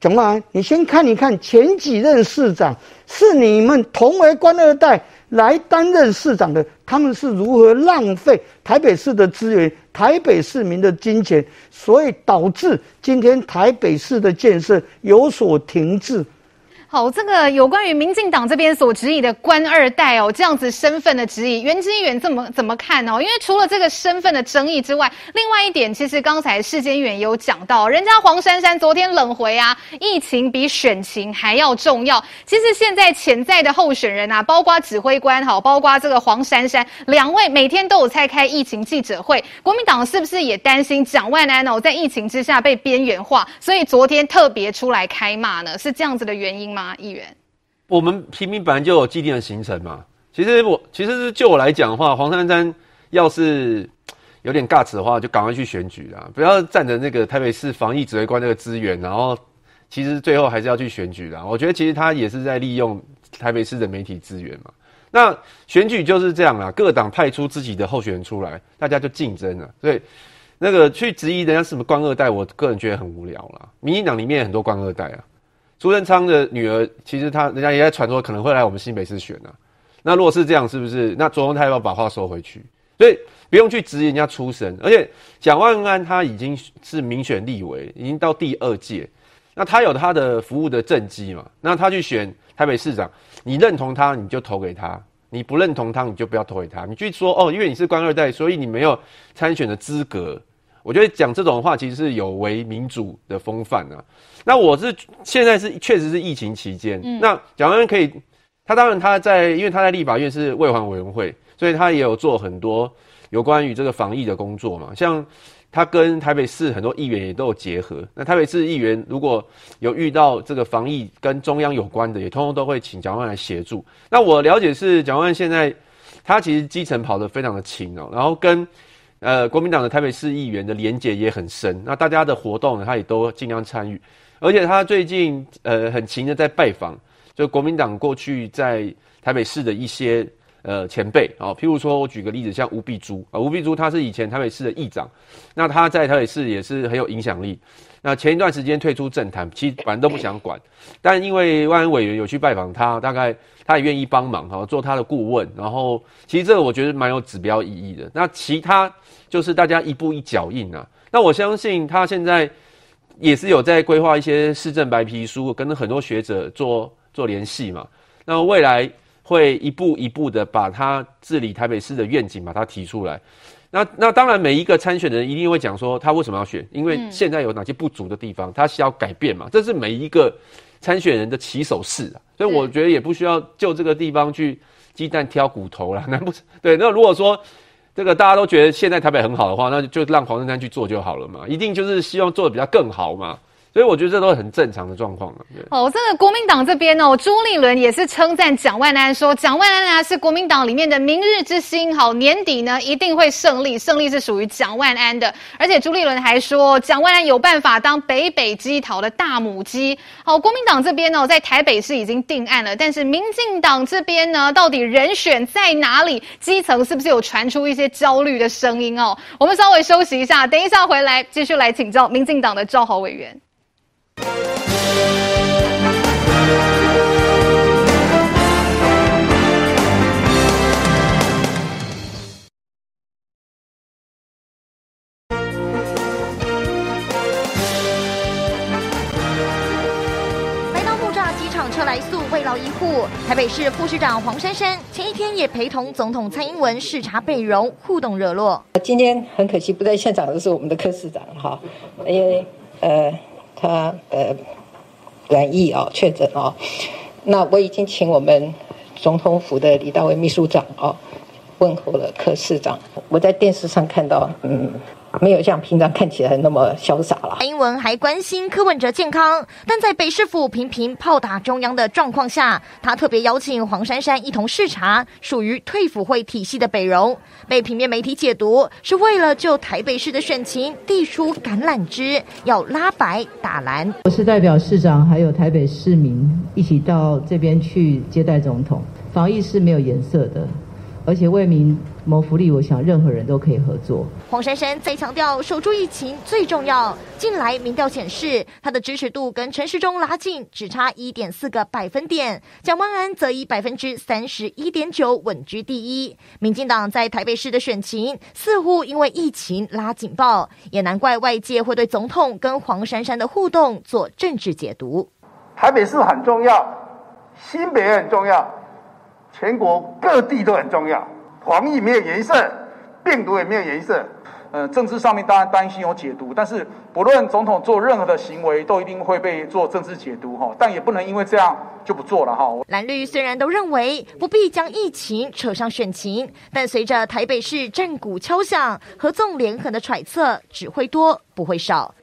蒋万安，你先看一看前几任市长是你们同为官二代来担任市长的，他们是如何浪费台北市的资源、台北市民的金钱，所以导致今天台北市的建设有所停滞。好，这个有关于民进党这边所质疑的官二代哦，这样子身份的质疑，袁之议员怎么怎么看哦？因为除了这个身份的争议之外，另外一点，其实刚才世坚议员有讲到，人家黄珊珊昨天冷回啊，疫情比选情还要重要。其实现在潜在的候选人啊，包括指挥官好，包括这个黄珊珊两位，每天都有在开疫情记者会。国民党是不是也担心蒋万安哦，在疫情之下被边缘化，所以昨天特别出来开骂呢？是这样子的原因吗？啊？议员，我们平民本来就有既定的行程嘛。其实我其实是就我来讲的话，黄珊珊要是有点 guts 的话，就赶快去选举啦，不要占着那个台北市防疫指挥官那个资源，然后其实最后还是要去选举啦。我觉得其实他也是在利用台北市的媒体资源嘛。那选举就是这样啦，各党派出自己的候选人出来，大家就竞争了。所以那个去质疑人家什么官二代，我个人觉得很无聊啦。民进党里面很多官二代啊。苏贞昌的女儿，其实他人家也在传说可能会来我们新北市选啊。那如果是这样，是不是？那卓荣泰要不要把话收回去？所以不用去质疑人家出身。而且蒋万安他已经是民选立委，已经到第二届。那他有他的服务的政绩嘛？那他去选台北市长，你认同他你就投给他，你不认同他你就不要投给他。你去说哦，因为你是官二代，所以你没有参选的资格。我觉得讲这种话其实是有违民主的风范啊。那我是现在是确实是疫情期间，嗯、那蒋万安可以，他当然他在，因为他在立法院是卫环委员会，所以他也有做很多有关于这个防疫的工作嘛，像。他跟台北市很多议员也都有结合。那台北市议员如果有遇到这个防疫跟中央有关的，也通通都会请蒋万安来协助。那我了解是蒋万安现在他其实基层跑得非常的勤哦，然后跟呃国民党的台北市议员的连结也很深。那大家的活动呢，他也都尽量参与。而且他最近呃很勤的在拜访，就国民党过去在台北市的一些。呃，前辈啊，譬如说，我举个例子，像吴碧珠啊，吴碧珠他是以前台北市的议长，那他在台北市也是很有影响力。那前一段时间退出政坛，其实反正都不想管，但因为万安委员有去拜访他，大概他也愿意帮忙哈，做他的顾问。然后，其实这个我觉得蛮有指标意义的。那其他就是大家一步一脚印啊。那我相信他现在也是有在规划一些市政白皮书，跟很多学者做做联系嘛。那未来。会一步一步的把它治理台北市的愿景把它提出来，那那当然每一个参选的人一定会讲说他为什么要选，因为现在有哪些不足的地方，他需要改变嘛，这是每一个参选人的起手式啊，所以我觉得也不需要就这个地方去鸡蛋挑骨头了，难不成？对，那如果说这个大家都觉得现在台北很好的话，那就让黄珊珊去做就好了嘛，一定就是希望做的比较更好嘛。所以我觉得这都是很正常的状况了。哦，这个国民党这边哦，朱立伦也是称赞蒋万安说，蒋万安啊是国民党里面的明日之星。好，年底呢一定会胜利，胜利是属于蒋万安的。而且朱立伦还说，蒋万安有办法当北北基桃的大母鸡。好，国民党这边呢，在台北市已经定案了，但是民进党这边呢，到底人选在哪里？基层是不是有传出一些焦虑的声音哦？我们稍微休息一下，等一下回来继续来请教民进党的赵豪委员。来到木栅机场，车来速，慰劳一户。台北市副市长黄珊珊前一天也陪同总统蔡英文视察北荣，互动热络。今天很可惜不在现场的是我们的柯市长哈，因为呃。他呃染疫哦，确诊哦，那我已经请我们总统府的李大为秘书长哦问候了柯市长。我在电视上看到，嗯。没有像平常看起来那么潇洒了。蔡英文还关心柯文哲健康，但在北市府频频炮打中央的状况下，他特别邀请黄珊珊一同视察属于退辅会体系的北荣，被平面媒体解读是为了就台北市的选情递出橄榄枝，要拉白打蓝。我是代表市长还有台北市民一起到这边去接待总统，防疫是没有颜色的。而且为民谋福利，我想任何人都可以合作。黄珊珊再强调，守住疫情最重要。近来民调显示，他的支持度跟陈时中拉近，只差一点四个百分点。蒋万安则以百分之三十一点九稳居第一。民进党在台北市的选情似乎因为疫情拉警报，也难怪外界会对总统跟黄珊珊的互动做政治解读。台北市很重要，新北也很重要。全国各地都很重要，防疫没有颜色，病毒也没有颜色。呃，政治上面当然担心有解读，但是不论总统做任何的行为，都一定会被做政治解读哈。但也不能因为这样就不做了哈。蓝绿虽然都认为不必将疫情扯上选情，但随着台北市战鼓敲响，合纵连横的揣测只会多不会少。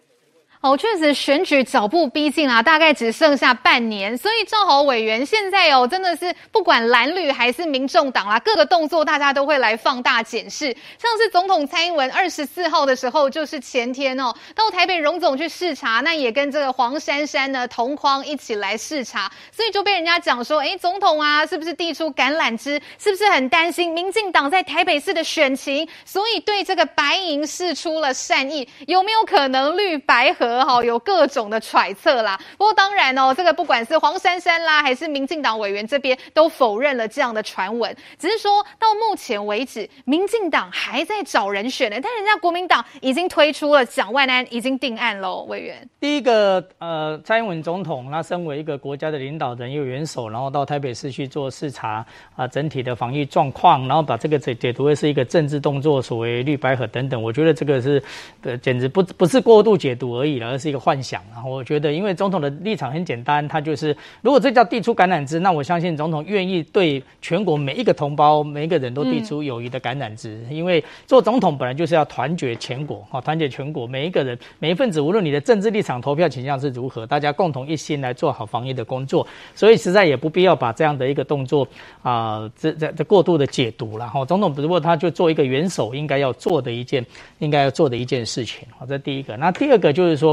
哦，确实选举脚步逼近啊，大概只剩下半年，所以赵豪委员现在哦，真的是不管蓝绿还是民众党啦，各个动作大家都会来放大检视。像是总统蔡英文二十四号的时候，就是前天哦，到台北荣总去视察，那也跟这个黄珊珊呢同框一起来视察，所以就被人家讲说，诶，总统啊，是不是递出橄榄枝？是不是很担心民进党在台北市的选情？所以对这个白营释出了善意，有没有可能绿白合？何哈，有各种的揣测啦。不过当然哦，这个不管是黄珊珊啦，还是民进党委员这边都否认了这样的传闻，只是说到目前为止，民进党还在找人选呢。但人家国民党已经推出了蒋万安，已经定案喽。委员，第一个呃，蔡英文总统他身为一个国家的领导人又元首，然后到台北市去做视察啊、整体的防疫状况，然后把这个解解读为是一个政治动作，所谓绿白合等等，我觉得这个是呃，简直不不是过度解读而已了，而是一个幻想。然后我觉得，因为总统的立场很简单，他就是如果这叫递出橄榄枝，那我相信总统愿意对全国每一个同胞、每一个人都递出友谊的橄榄枝，嗯、因为做总统本来就是要团结全国，哈，团结全国每一个人、每一份子，无论你的政治立场、投票倾向是如何，大家共同一心来做好防疫的工作，所以实在也不必要把这样的一个动作啊、呃，这这这过度的解读了哈。总统不过他就做一个元首应该要做的一件，应该要做的一件事情，好，这第一个。那第二个就是说。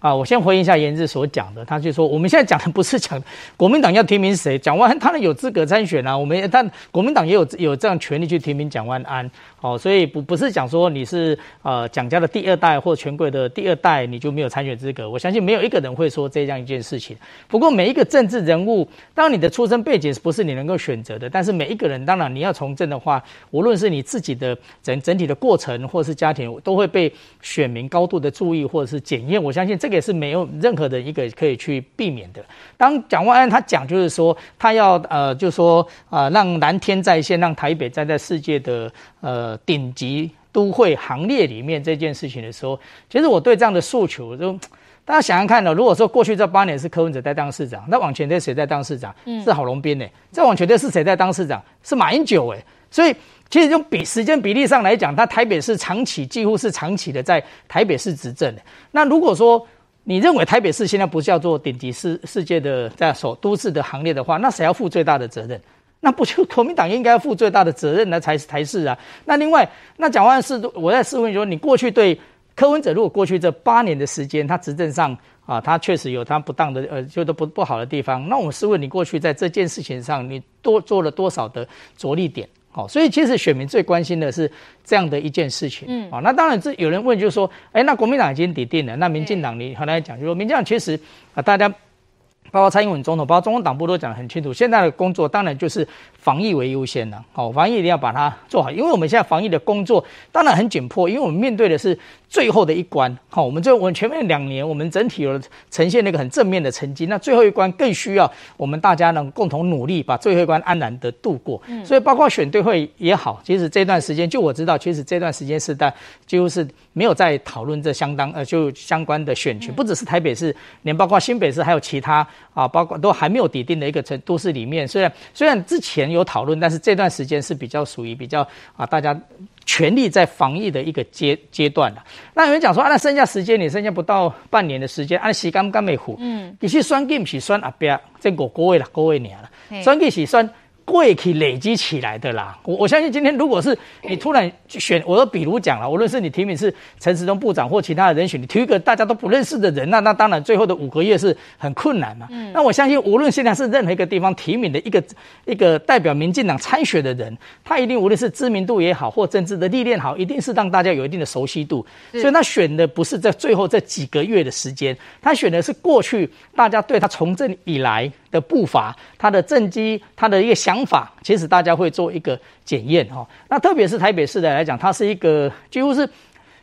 啊，我先回应一下颜志所讲的，他就说我们现在讲的不是讲国民党要提名谁，蒋万安当然有资格参选啊，我们但国民党也有 有这样权利去提名蒋万安，哦，所以不不是讲说你是呃蒋家的第二代或权贵的第二代你就没有参选资格，我相信没有一个人会说这样一件事情。不过每一个政治人物，当你的出身背景不是你能够选择的，但是每一个人当然你要从政的话，无论是你自己的整整体的过程或是家庭，都会被选民高度的注意或者是检验，我相信这。这个也是没有任何的一个可以去避免的。当蒋万安他讲，就是说他要呃，就是说啊、呃，让蓝天在线，让台北站在世界的呃顶级都会行列里面这件事情的时候，其实我对这样的诉求，就大家想想看呢，如果说过去这八年是柯文哲在当市长，那往前的谁在当市长？嗯，是郝龙斌呢？再往前的是谁在当市长？是马英九哎。所以其实用比时间比例上来讲，他台北市长期几乎是长期的在台北市执政的。那如果说你认为台北市现在不叫做顶级世世界的在首都市的行列的话，那谁要负最大的责任？那不就国民党应该要负最大的责任呢？才是台视啊。那另外，那蒋万是我在试问说，你过去对柯文哲，如果过去这八年的时间，他执政上啊，他确实有他不当的呃，觉得不不好的地方。那我试问你，过去在这件事情上，你多做了多少的着力点？好，所以其实选民最关心的是这样的一件事情。嗯，啊，那当然这有人问，就是说，哎，那国民党已经底定了，那民进党你后来讲，就是说民进党其实啊，大家包括蔡英文总统，包括中共党部都讲得很清楚，现在的工作当然就是防疫为优先了。好，防疫一定要把它做好，因为我们现在防疫的工作当然很紧迫，因为我们面对的是。最后的一关，好，我们这我们前面两年，我们整体有呈现了一个很正面的成绩。那最后一关更需要我们大家能共同努力，把最后一关安然的度过。嗯，所以包括选对会也好，其实这段时间，就我知道，其实这段时间是在几乎是没有在讨论这相当呃就相关的选区，不只是台北市，连包括新北市还有其他啊，包括都还没有底定的一个城都市里面，虽然虽然之前有讨论，但是这段时间是比较属于比较啊大家。全力在防疫的一个阶阶段了。那有人讲说，啊，那剩下时间，你剩下不到半年的时间，按时间干没糊。嗯，其实选举不是选后边这五个月了，个月年了，选举是选。会可以累积起来的啦，我我相信今天如果是你突然选，我说比如讲了，无论是你提名是陈时中部长或其他的人选，你提一个大家都不认识的人，那那当然最后的五个月是很困难嘛。嗯，那我相信无论现在是任何一个地方提名的一个一个代表民进党参选的人，他一定无论是知名度也好，或政治的历练好，一定是让大家有一定的熟悉度。所以他选的不是在最后这几个月的时间，他选的是过去大家对他从政以来的步伐，他的政绩，他的一个想法，其实大家会做一个检验哈。那特别是台北市的来讲，它是一个几乎是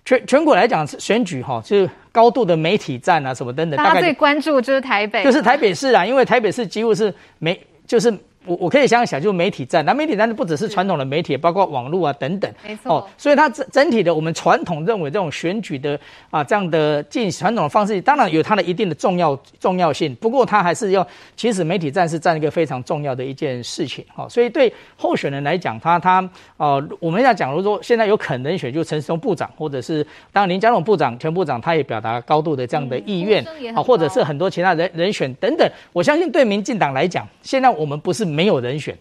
全全国来讲选举哈，就是高度的媒体战啊什么等等。大家最关注就是台北，就是台北市啊，因为台北市几乎是没就是。我我可以想想，就是媒体战，那媒体战不只是传统的媒体，包括网络啊等等，没错。哦，所以它整整体的，我们传统认为这种选举的啊这样的进传统的方式，当然有它的一定的重要重要性。不过它还是要，其实媒体战是占一个非常重要的一件事情。哦，所以对候选人来讲，他他呃，我们要讲，如果说现在有可能选，就陈时中部长，或者是当然林佳龙部长、陈部长，他也表达高度的这样的意愿啊，或者是很多其他人人选等等。我相信对民进党来讲，现在我们不是。没有人选，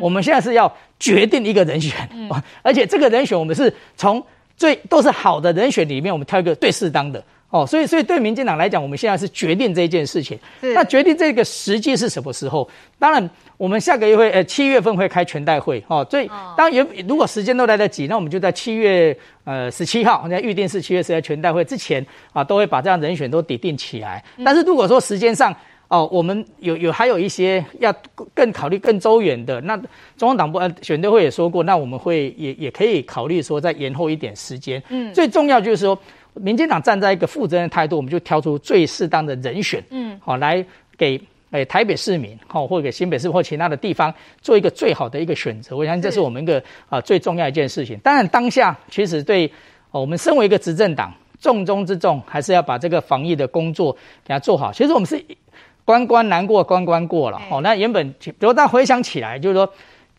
我们现在是要决定一个人选，嗯、而且这个人选我们是从最都是好的人选里面，我们挑一个最适当的。哦，所以所以对民进党来讲，我们现在是决定这件事情。那决定这个时机是什么时候？当然，我们下个月会呃七月份会开全代会哦。所以当然如果时间都来得及，那我们就在七月呃十七号，现在预定是七月十七号全代会之前啊，都会把这样人选都拟定起来。但是如果说时间上哦，我们有有还有一些要更考虑更周远的，那中央党部呃选对会也说过，那我们会也也可以考虑说再延后一点时间。嗯，最重要就是说。民进党站在一个负责任的态度，我们就挑出最适当的人选，嗯，好来给诶台北市民，好或者给新北市或其他的地方做一个最好的一个选择。我相信这是我们一个啊最重要一件事情。当然，当下其实对我们身为一个执政党，重中之重还是要把这个防疫的工作给它做好。其实我们是关关难过关关过了，好，那原本比如大家回想起来，就是说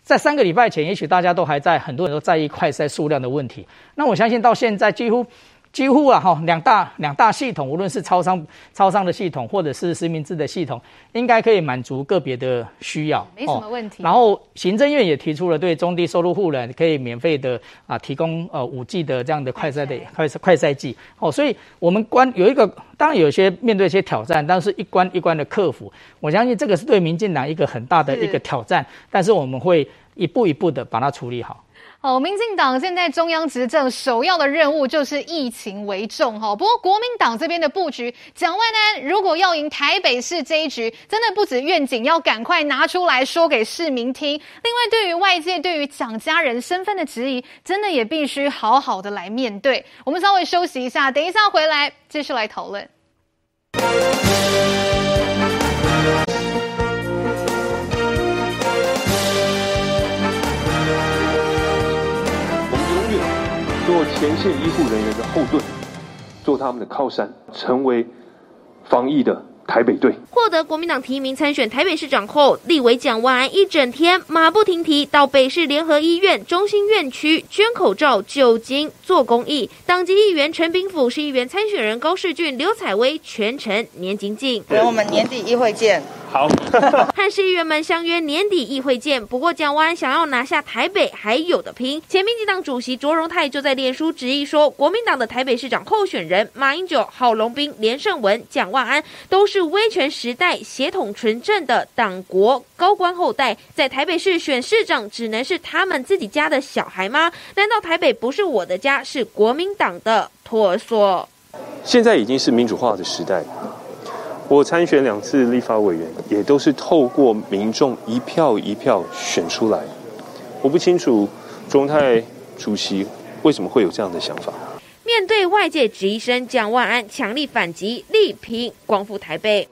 在三个礼拜前，也许大家都还在很多人都在意快筛数量的问题。那我相信到现在几乎。几乎啊哈，两大两大系统，无论是超商超商的系统，或者是实名制的系统，应该可以满足个别的需要，没什么问题。然后行政院也提出了对中低收入户人可以免费的啊提供呃五 G 的这样的快赛的快快赛季哦，所以我们关有一个，当然有些面对一些挑战，但是一关一关的克服，我相信这个是对民进党一个很大的一个挑战，但是我们会一步一步的把它处理好。好，民进党现在中央执政首要的任务就是疫情为重哈。不过国民党这边的布局，蒋万安如果要赢台北市这一局，真的不止愿景要赶快拿出来说给市民听。另外，对于外界对于蒋家人身份的质疑，真的也必须好好的来面对。我们稍微休息一下，等一下回来继续来讨论。前线医护人员的后盾，做他们的靠山，成为防疫的台北队。获得国民党提名参选台北市长后，立委蒋万安一整天马不停蹄到北市联合医院中心院区捐口罩、酒精做公益。党籍议员陈炳甫、市议员参选人高世俊、刘彩薇全程年紧紧。等我们年底议会见。好，和市议员们相约年底议会见。不过蒋万安想要拿下台北还有的拼。前民进党主席卓荣泰就在脸书质疑说，国民党的台北市长候选人马英九、郝龙斌、连胜文、蒋万安都是威权时代血统纯正的党国高官后代，在台北市选市长只能是他们自己家的小孩吗？难道台北不是我的家，是国民党的托儿所？现在已经是民主化的时代。我参选两次立法委员，也都是透过民众一票一票选出来。我不清楚中泰主席为什么会有这样的想法。面对外界质疑声，蒋万安强力反击，力拼光复台北。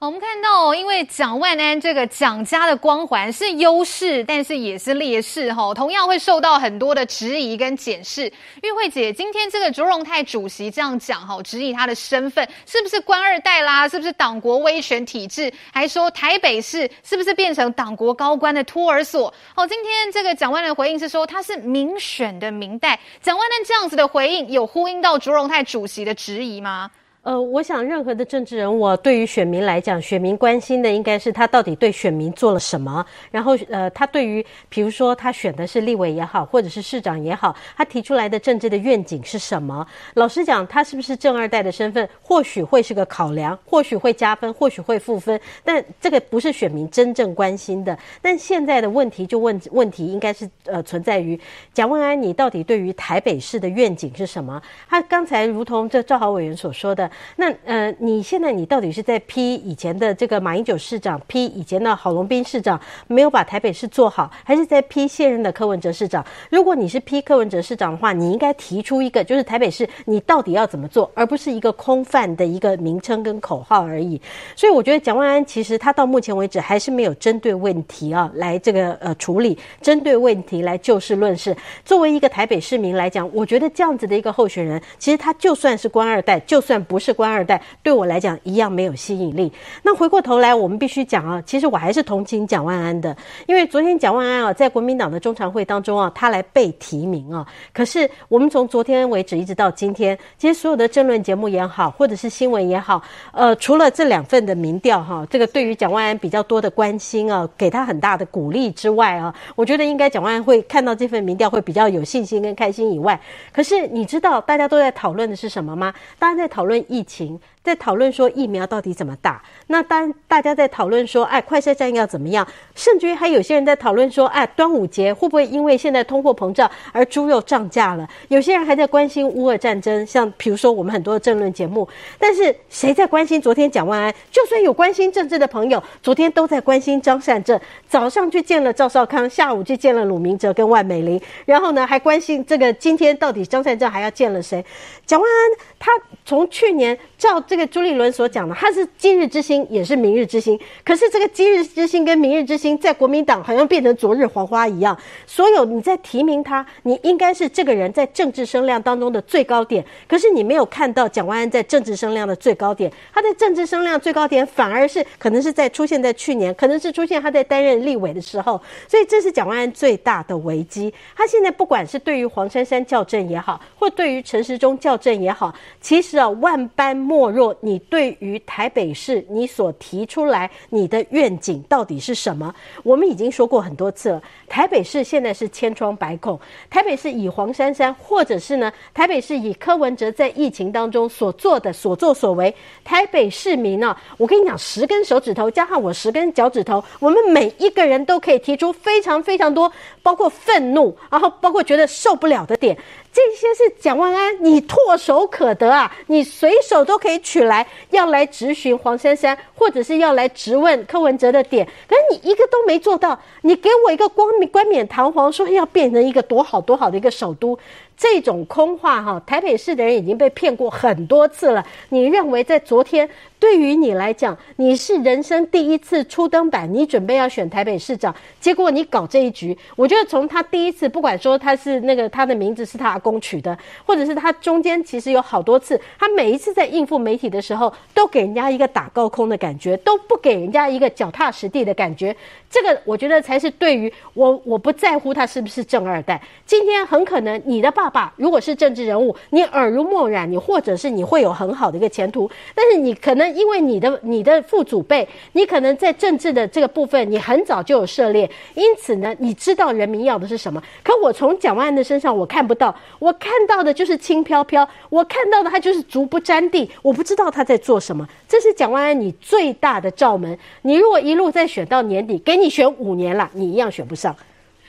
我们看到，因为蒋万安这个蒋家的光环是优势，但是也是劣势，哈，同样会受到很多的质疑跟检视。玉慧姐，今天这个卓荣泰主席这样讲，哈，质疑他的身份是不是官二代啦，是不是党国威权体制，还说台北市是不是变成党国高官的托儿所？哦，今天这个蒋万安的回应是说他是民选的民代。蒋万安这样子的回应，有呼应到卓荣泰主席的质疑吗？呃，我想任何的政治人物对于选民来讲，选民关心的应该是他到底对选民做了什么。然后，呃，他对于比如说他选的是立委也好，或者是市长也好，他提出来的政治的愿景是什么？老实讲，他是不是正二代的身份，或许会是个考量，或许会加分，或许会负分，但这个不是选民真正关心的。但现在的问题就问问题应该是呃存在于蒋万安，你到底对于台北市的愿景是什么？他刚才如同这赵豪委员所说的。那呃，你现在你到底是在批以前的这个马英九市长，批以前的郝龙斌市长没有把台北市做好，还是在批现任的柯文哲市长？如果你是批柯文哲市长的话，你应该提出一个，就是台北市你到底要怎么做，而不是一个空泛的一个名称跟口号而已。所以我觉得蒋万安其实他到目前为止还是没有针对问题啊来这个呃处理，针对问题来就事论事。作为一个台北市民来讲，我觉得这样子的一个候选人，其实他就算是官二代，就算不是。是官二代，对我来讲一样没有吸引力。那回过头来，我们必须讲啊，其实我还是同情蒋万安的，因为昨天蒋万安啊，在国民党的中常会当中啊，他来被提名啊。可是我们从昨天为止一直到今天，其实所有的政论节目也好，或者是新闻也好，呃，除了这两份的民调哈，这个对于蒋万安比较多的关心啊，给他很大的鼓励之外啊，我觉得应该蒋万安会看到这份民调会比较有信心跟开心以外，可是你知道大家都在讨论的是什么吗？大家在讨论疫情。在讨论说疫苗到底怎么打？那当大家在讨论说，哎，快筛站要怎么样？甚至于还有些人在讨论说，哎，端午节会不会因为现在通货膨胀而猪肉涨价了？有些人还在关心乌俄战争，像比如说我们很多的政论节目。但是谁在关心昨天蒋万安？就算有关心政治的朋友，昨天都在关心张善政。早上去见了赵少康，下午去见了鲁明哲跟万美玲，然后呢还关心这个今天到底张善政还要见了谁？蒋万安他从去年照这个朱立伦所讲的，他是今日之星，也是明日之星。可是这个今日之星跟明日之星，在国民党好像变成昨日黄花一样。所有你在提名他，你应该是这个人在政治声量当中的最高点。可是你没有看到蒋万安在政治声量的最高点，他在政治声量最高点反而是可能是在出现在去年，可能是出现他在担任立委的时候。所以这是蒋万安最大的危机。他现在不管是对于黄珊珊校正也好，或对于陈时中校正也好，其实啊万般莫若你。对于台北市，你所提出来你的愿景到底是什么？我们已经说过很多次了。台北市现在是千疮百孔，台北市以黄珊珊，或者是呢，台北市以柯文哲在疫情当中所做的所作所为，台北市民呢、我跟你讲，十根手指头加上我十根脚趾头，我们每一个人都可以提出非常非常多，包括愤怒，然后包括觉得受不了的点。这些是蒋万安，你唾手可得啊！你随手都可以取来，要来质询黄珊珊，或者是要来质问柯文哲的点，可是你一个都没做到。你给我一个光明冠冕堂皇说要变成一个多好多好的一个首都。这种空话哈，台北市的人已经被骗过很多次了。你认为在昨天，对于你来讲，你是人生第一次初登板，你准备要选台北市长，结果你搞这一局，我觉得从他第一次，不管说他是那个他的名字是他阿公取的，或者是他中间其实有好多次，他每一次在应付媒体的时候，都给人家一个打高空的感觉，都不给人家一个脚踏实地的感觉。这个我觉得才是对于我，我不在乎他是不是正二代。今天很可能你的爸爸如果是政治人物，你耳濡目染，你或者是你会有很好的一个前途。但是你可能因为你的你的父祖辈，你可能在政治的这个部分，你很早就有涉猎，因此呢，你知道人民要的是什么。可我从蒋万安的身上我看不到，我看到的就是轻飘飘，我看到的他就是足不沾地，我不知道他在做什么。这是蒋万安你最大的罩门。你如果一路再选到年底，给你。你选五年了，你一样选不上。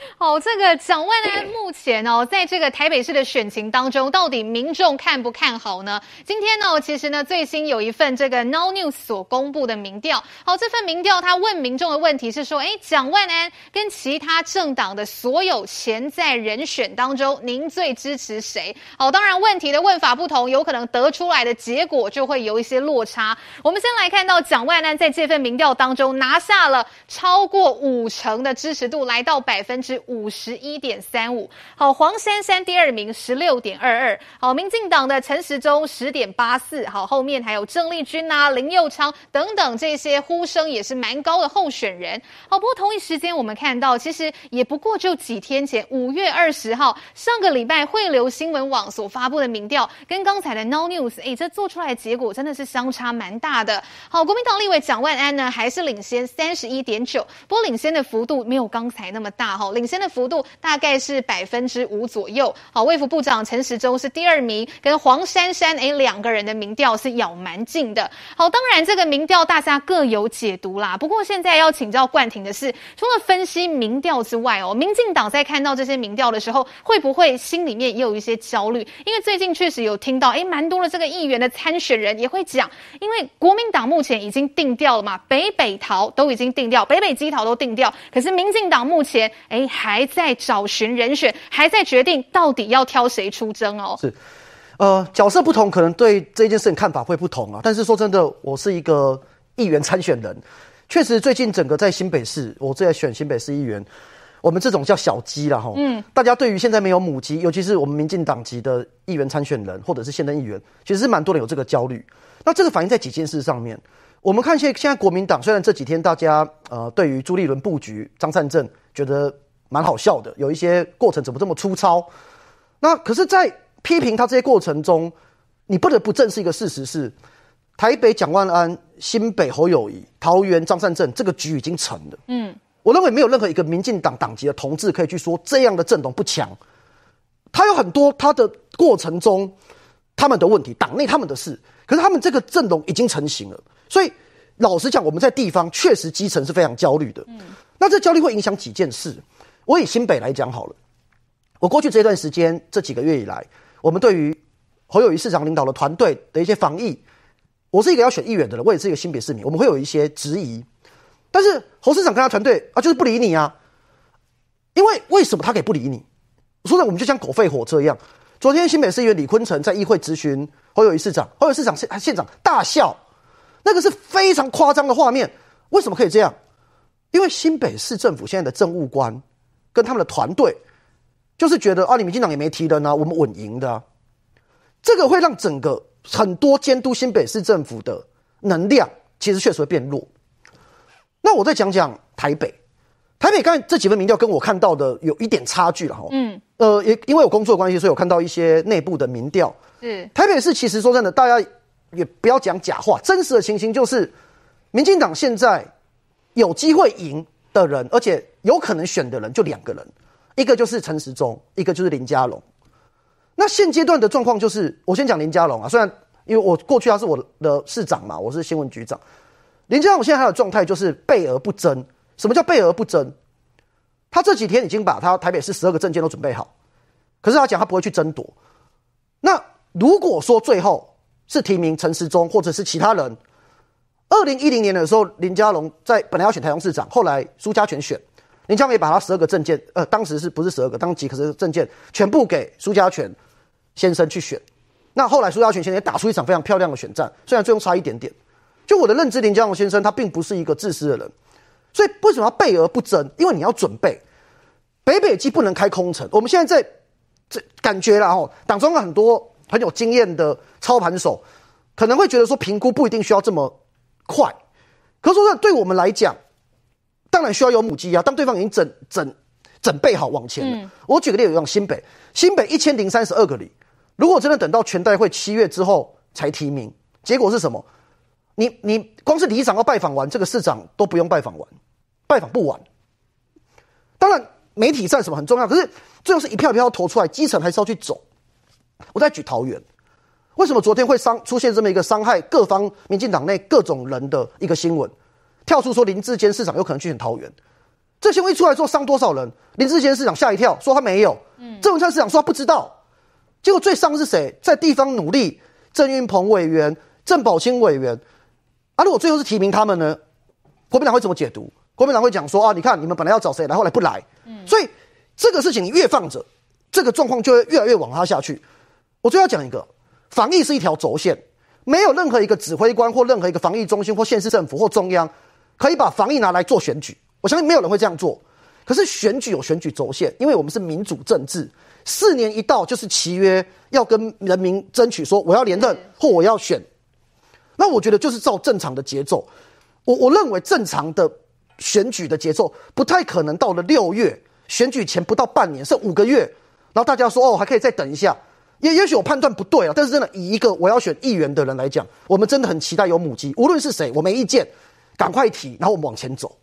好，这个蒋万安目前哦，在这个台北市的选情当中，到底民众看不看好呢？今天呢，其实呢，最新有一份这个 Now News 所公布的民调。好，这份民调他问民众的问题是说，哎，蒋万安跟其他政党的所有潜在人选当中，您最支持谁？好，当然问题的问法不同，有可能得出来的结果就会有一些落差。我们先来看到蒋万安在这份民调当中拿下了超过五成的支持度，来到百分之。五十一点三五，好，黄珊珊第二名十六点二二，好，民进党的陈时中十点八四，好，后面还有郑丽君啊、林佑昌等等这些呼声也是蛮高的候选人，好，不过同一时间我们看到，其实也不过就几天前，五月二十号上个礼拜汇流新闻网所发布的民调，跟刚才的 Now News，哎，这做出来的结果真的是相差蛮大的，好，国民党立委蒋万安呢还是领先三十一点九，不过领先的幅度没有刚才那么大，哈，领。领先的幅度大概是百分之五左右。好，卫福部长陈时中是第二名，跟黄珊珊诶两个人的民调是咬蛮近的。好，当然这个民调大家各有解读啦。不过现在要请教冠廷的是，除了分析民调之外哦，民进党在看到这些民调的时候，会不会心里面也有一些焦虑？因为最近确实有听到诶蛮多的这个议员的参选人也会讲，因为国民党目前已经定调了嘛，北北桃都已经定调，北北基桃都定调，可是民进党目前诶。还在找寻人选，还在决定到底要挑谁出征哦。是，呃，角色不同，可能对这件事情看法会不同啊。但是说真的，我是一个议员参选人，确实最近整个在新北市，我正在选新北市议员。我们这种叫小鸡了哈。嗯，大家对于现在没有母鸡，尤其是我们民进党籍的议员参选人或者是现任议员，其实是蛮多人有这个焦虑。那这个反映在几件事上面。我们看现现在国民党，虽然这几天大家呃对于朱立伦布局张善政觉得蛮好笑的，有一些过程怎么这么粗糙？那可是，在批评他这些过程中，你不得不正视一个事实是：台北蒋万安、新北侯友谊、桃园张善政，这个局已经成了。嗯，我认为没有任何一个民进党党籍的同志可以去说这样的阵容不强。他有很多他的过程中他们的问题，党内他们的事，可是他们这个阵容已经成型了。所以，老实讲，我们在地方确实基层是非常焦虑的。嗯，那这焦虑会影响几件事。我以新北来讲好了。我过去这段时间，这几个月以来，我们对于侯友宜市长领导的团队的一些防疫，我是一个要选议员的人，我也是一个新北市民，我们会有一些质疑。但是侯市长跟他团队啊，就是不理你啊。因为为什么他可以不理你？说的我们就像狗吠火车一样。昨天新北市议员李坤城在议会质询侯友宜市长，侯友宜市长县县长大笑。那个是非常夸张的画面，为什么可以这样？因为新北市政府现在的政务官跟他们的团队，就是觉得啊，你民进党也没提人啊，我们稳赢的啊，这个会让整个很多监督新北市政府的能量，其实确实会变弱。那我再讲讲台北，台北刚才这几份民调跟我看到的有一点差距了哈。嗯，呃，也因为有工作关系，所以我看到一些内部的民调。是台北市其实说真的，大家。也不要讲假话，真实的情形就是，民进党现在有机会赢的人，而且有可能选的人就两个人，一个就是陈时中，一个就是林佳龙。那现阶段的状况就是，我先讲林佳龙啊，虽然因为我过去他是我的市长嘛，我是新闻局长，林佳龙现在还有状态就是备而不争。什么叫备而不争？他这几天已经把他台北市十二个政见都准备好，可是他讲他不会去争夺。那如果说最后，是提名陈时中，或者是其他人。二零一零年的时候，林佳龙在本来要选台中市长，后来苏家全选，林佳伟把他十二个证件，呃，当时是不是十二个？当几个政见全部给苏家全先生去选。那后来苏家全先生也打出一场非常漂亮的选战，虽然最后差一点点。就我的认知，林佳龙先生他并不是一个自私的人，所以为什么要备而不争？因为你要准备北北基不能开空城。我们现在在这感觉了哦，党中有很多。很有经验的操盘手可能会觉得说，评估不一定需要这么快，可是说，对我们来讲，当然需要有母鸡啊。当对方已经整整准备好往前了，嗯、我举个例子，像新北，新北一千零三十二个里，如果真的等到全代会七月之后才提名，结果是什么？你你光是里长要拜访完，这个市长都不用拜访完，拜访不完。当然媒体战什么很重要，可是最后是一票一票要投出来，基层还是要去走。我再举桃园，为什么昨天会伤出现这么一个伤害各方民进党内各种人的一个新闻？跳出说林志坚市长有可能去选桃园，这新闻一出来说伤多少人？林志坚市长吓一跳，说他没有。嗯，郑文灿市长说他不知道。结果最伤的是谁？在地方努力，郑运鹏委员、郑宝清委员。啊，如果最后是提名他们呢？国民党会怎么解读？国民党会讲说啊，你看你们本来要找谁来，后来不来。嗯，所以这个事情你越放着，这个状况就会越来越往下下去。我最后讲一个，防疫是一条轴线，没有任何一个指挥官或任何一个防疫中心或县市政府或中央可以把防疫拿来做选举。我相信没有人会这样做。可是选举有选举轴线，因为我们是民主政治，四年一到就是契约，要跟人民争取说我要连任或我要选。那我觉得就是照正常的节奏。我我认为正常的选举的节奏不太可能到了六月选举前不到半年，剩五个月，然后大家说哦还可以再等一下。也也许我判断不对啊，但是真的以一个我要选议员的人来讲，我们真的很期待有母鸡，无论是谁，我没意见，赶快提，然后我们往前走。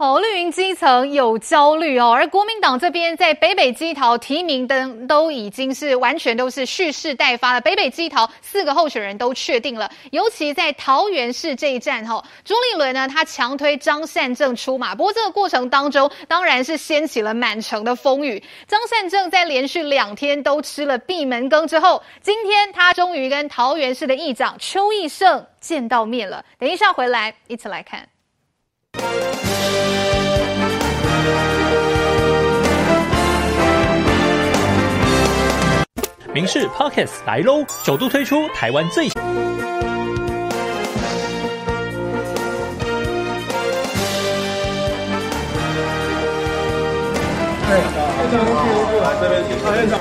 好，绿营基层有焦虑哦，而国民党这边在北北基桃提名灯都已经是完全都是蓄势待发了。北北基桃四个候选人都确定了，尤其在桃园市这一战哈，朱立伦呢他强推张善政出马，不过这个过程当中当然是掀起了满城的风雨。张善政在连续两天都吃了闭门羹之后，今天他终于跟桃园市的议长邱奕胜见到面了。等一下回来一起来看。民事 Podcast 来喽，首度推出台湾最。来这边请。院长。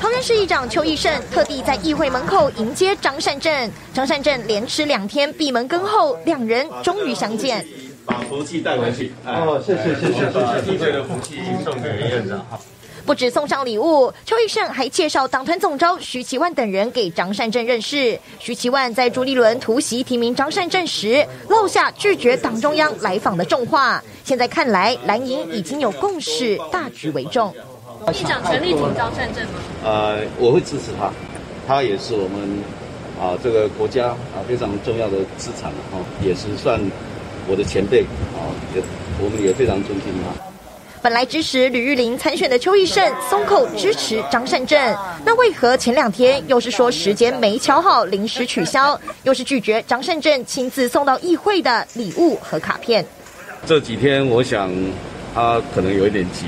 桃园市议长邱义胜特地在议会门口迎接张善政，张善政连吃两天闭门羹后，两人终于相见。把福气带回去。哦，谢谢谢谢谢谢。议会的福气送给院长。不止送上礼物，邱奕胜还介绍党团总召徐其万等人给张善政认识。徐其万在朱立伦突袭提名张善政时，落下拒绝党中央来访的重话。现在看来，蓝营已经有共识，大局为重。议长全力挺张善政吗？呃，我会支持他，他也是我们啊这个国家啊非常重要的资产啊，也是算我的前辈啊，也我们也非常尊敬他。本来支持吕玉玲参选的邱奕胜松口支持张善政，那为何前两天又是说时间没敲好，临时取消，又是拒绝张善政亲自送到议会的礼物和卡片？这几天我想他可能有一点急，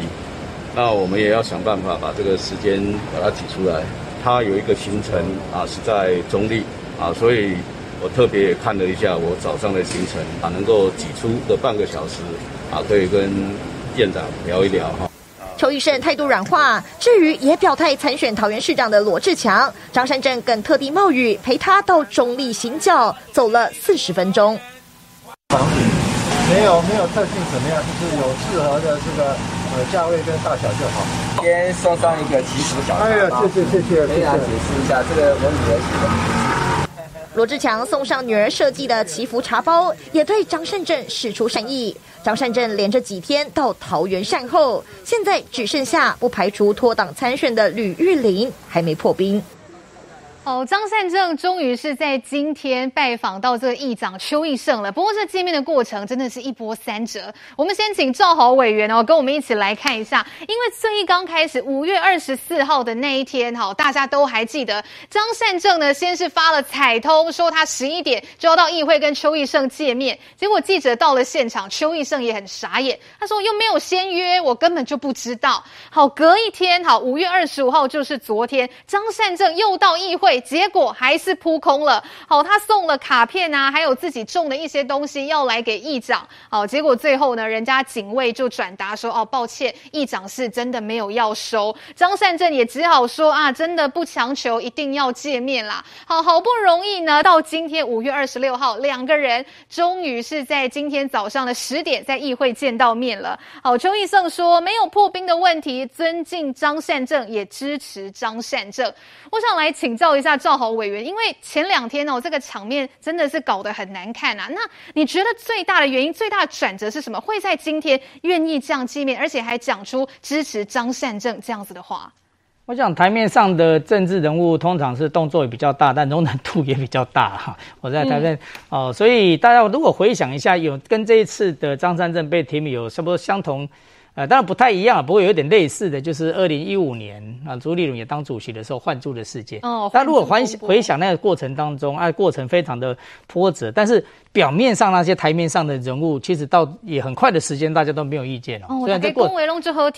那我们也要想办法把这个时间把它挤出来。他有一个行程啊是在中立啊，所以我特别也看了一下我早上的行程啊，能够挤出个半个小时啊，可以跟。院长聊一聊哈。邱奕胜态度软化，至于也表态参选桃园市长的罗志强，张山镇更特地冒雨陪他到中立行脚，走了四十分钟。房子没有没有特性怎么样，就是有适合的这个呃价位跟大小就好。先送上一个祈福小。哎呀，谢谢谢谢。给大家解释一下，这个我女儿喜欢。罗志强送上女儿设计的祈福茶包，也对张善镇使出善意。张善镇连着几天到桃园善后，现在只剩下不排除脱党参选的吕玉玲还没破冰。哦，张善政终于是在今天拜访到这个议长邱奕胜了。不过这见面的过程真的是一波三折。我们先请赵豪委员哦，跟我们一起来看一下。因为最刚开始五月二十四号的那一天，哈，大家都还记得张善政呢，先是发了彩通，说他十一点就要到议会跟邱奕胜见面。结果记者到了现场，邱奕胜也很傻眼，他说又没有先约，我根本就不知道。好，隔一天，好，五月二十五号就是昨天，张善政又到议会。结果还是扑空了。好，他送了卡片啊，还有自己种的一些东西要来给议长。好，结果最后呢，人家警卫就转达说：“哦，抱歉，议长是真的没有要收。”张善政也只好说：“啊，真的不强求，一定要见面啦。”好，好不容易呢，到今天五月二十六号，两个人终于是在今天早上的十点在议会见到面了。好，邱义胜说没有破冰的问题，尊敬张善政，也支持张善政。我想来请教一下。那赵豪委员，因为前两天哦，这个场面真的是搞得很难看啊。那你觉得最大的原因、最大的转折是什么？会在今天愿意这样见面，而且还讲出支持张善政这样子的话？我想台面上的政治人物通常是动作也比较大，但容忍度也比较大哈。我在台面、嗯、哦，所以大家如果回想一下，有跟这一次的张善政被提名有差不多相同。呃，当然不太一样，不过有点类似的就是二零一五年啊，朱立伦也当主席的时候换柱的事件。哦，但如果回回想那个过程当中，啊，过程非常的波折，但是。表面上那些台面上的人物，其实到也很快的时间，大家都没有意见了。哦，虽然在过，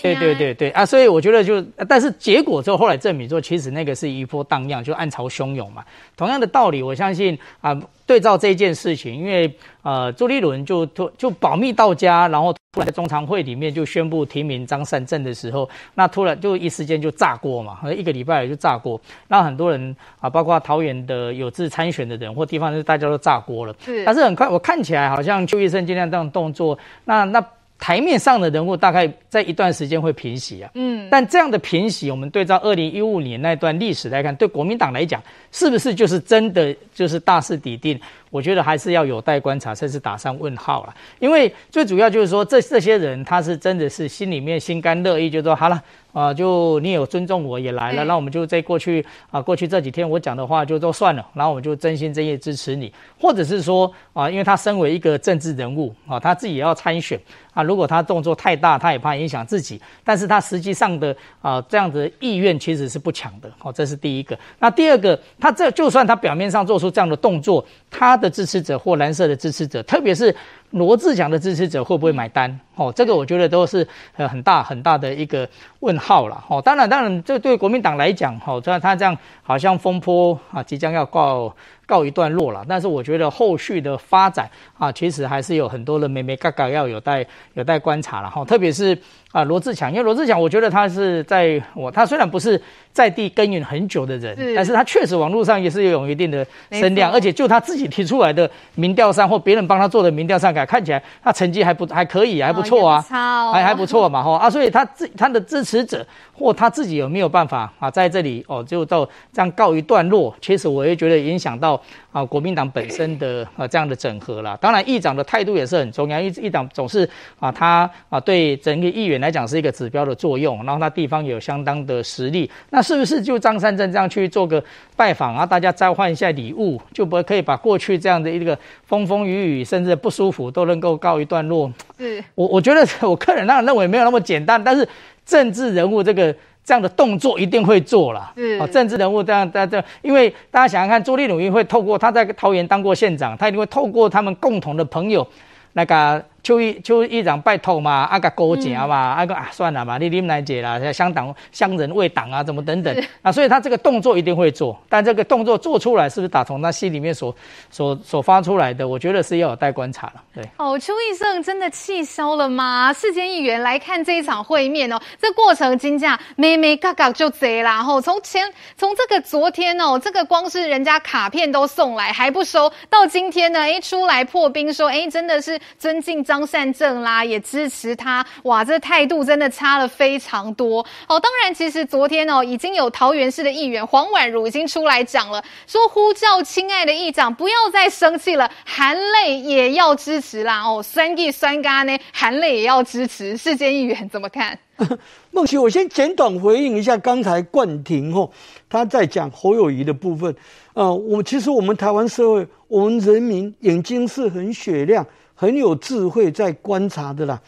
对对对对啊，所以我觉得就，但是结果之后后来证明说，其实那个是一波荡漾，就暗潮汹涌嘛。同样的道理，我相信啊，对照这件事情，因为呃，朱立伦就突就保密到家，然后突然在中常会里面就宣布提名张善政的时候，那突然就一时间就炸锅嘛，一个礼拜就炸锅，让很多人啊，包括桃园的有志参选的人或地方，是大家都炸锅了。是，但是。很快，我看起来好像邱医生今天这样动作，那那台面上的人物大概在一段时间会平息啊。嗯，但这样的平息，我们对照二零一五年那段历史来看，对国民党来讲，是不是就是真的就是大势已定？我觉得还是要有待观察，甚至打上问号了。因为最主要就是说，这这些人他是真的是心里面心甘乐意，就说好了啊，就你有尊重我也来了，那我们就在过去啊，过去这几天我讲的话就都算了，然后我们就真心真意支持你，或者是说啊，因为他身为一个政治人物啊，他自己也要参选啊，如果他动作太大，他也怕影响自己，但是他实际上的啊这样子的意愿其实是不强的，好，这是第一个。那第二个，他这就算他表面上做出这样的动作，他。的支持者或蓝色的支持者，特别是罗志祥的支持者会不会买单？哦，这个我觉得都是呃很大很大的一个问号了。哦，当然当然，这对国民党来讲，哦，虽然他这样好像风波啊即将要告告一段落了，但是我觉得后续的发展啊，其实还是有很多的眉眉嘎嘎要有待有待观察了。哈，特别是啊罗志强，因为罗志强，我觉得他是在我他虽然不是在地耕耘很久的人，是但是他确实网络上也是有一定的声量，而且就他自己提出来的民调上或别人帮他做的民调上看，看起来他成绩还不还可以，还不错啊，哦、还还不错嘛，哈啊，所以他自他的支持者或他自己有没有办法啊，在这里哦，就到这样告一段落，其实我也觉得影响到啊国民党本身的啊这样的整合了。当然，议长的态度也是很重要，议议长总是啊他啊对整个议员来讲是一个指标的作用，然后他地方也有相当的实力，那是不是就张善镇这样去做个拜访啊，大家交换一下礼物，就不可以把过去这样的一个风风雨雨甚至不舒服都能够告一段落？是我我觉得我个人当然认为没有那么简单，但是政治人物这个这样的动作一定会做了。是啊，政治人物这样这样，因为大家想想看，朱立伦会透过他在桃园当过县长，他一定会透过他们共同的朋友那个。邱议邱议长拜托嘛，阿个勾结嘛，阿个啊算了嘛，你你们来解了，乡党乡人为党啊，怎么等等啊，所以他这个动作一定会做，但这个动作做出来是不是打从他心里面所所所发出来的，我觉得是要有待观察了。对，哦，邱义胜真的气消了吗？世间议员来看这一场会面哦，这过程金价咩咩嘎嘎就贼啦，吼，从前从这个昨天哦，这个光是人家卡片都送来还不收，到今天呢，哎，出来破冰说，哎，真的是尊敬。张善政啦，也支持他，哇，这态度真的差了非常多。哦，当然，其实昨天哦，已经有桃园市的议员黄婉如已经出来讲了，说呼叫亲爱的议长不要再生气了，含泪也要支持啦。哦，酸义酸嘎呢，含泪也要支持。世间议员怎么看？孟琪，我先简短回应一下刚才冠廷哦，他在讲侯友宜的部分。呃，我其实我们台湾社会，我们人民眼睛是很雪亮。很有智慧在观察的啦，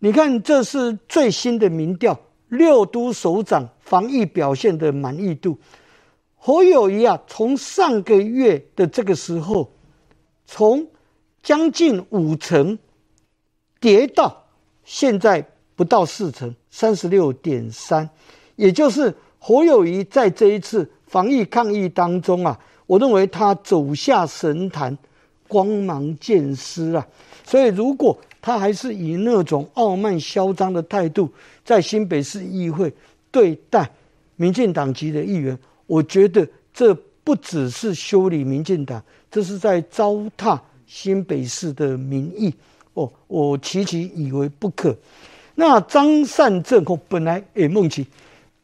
你看这是最新的民调，六都首长防疫表现的满意度。侯友谊啊，从上个月的这个时候，从将近五成跌到现在不到四成，三十六点三，也就是侯友谊在这一次防疫抗疫当中啊，我认为他走下神坛。光芒渐失啊！所以，如果他还是以那种傲慢嚣张的态度在新北市议会对待民进党籍的议员，我觉得这不只是修理民进党，这是在糟蹋新北市的民意哦！我期期以为不可。那张善政哦，本来诶，梦琪，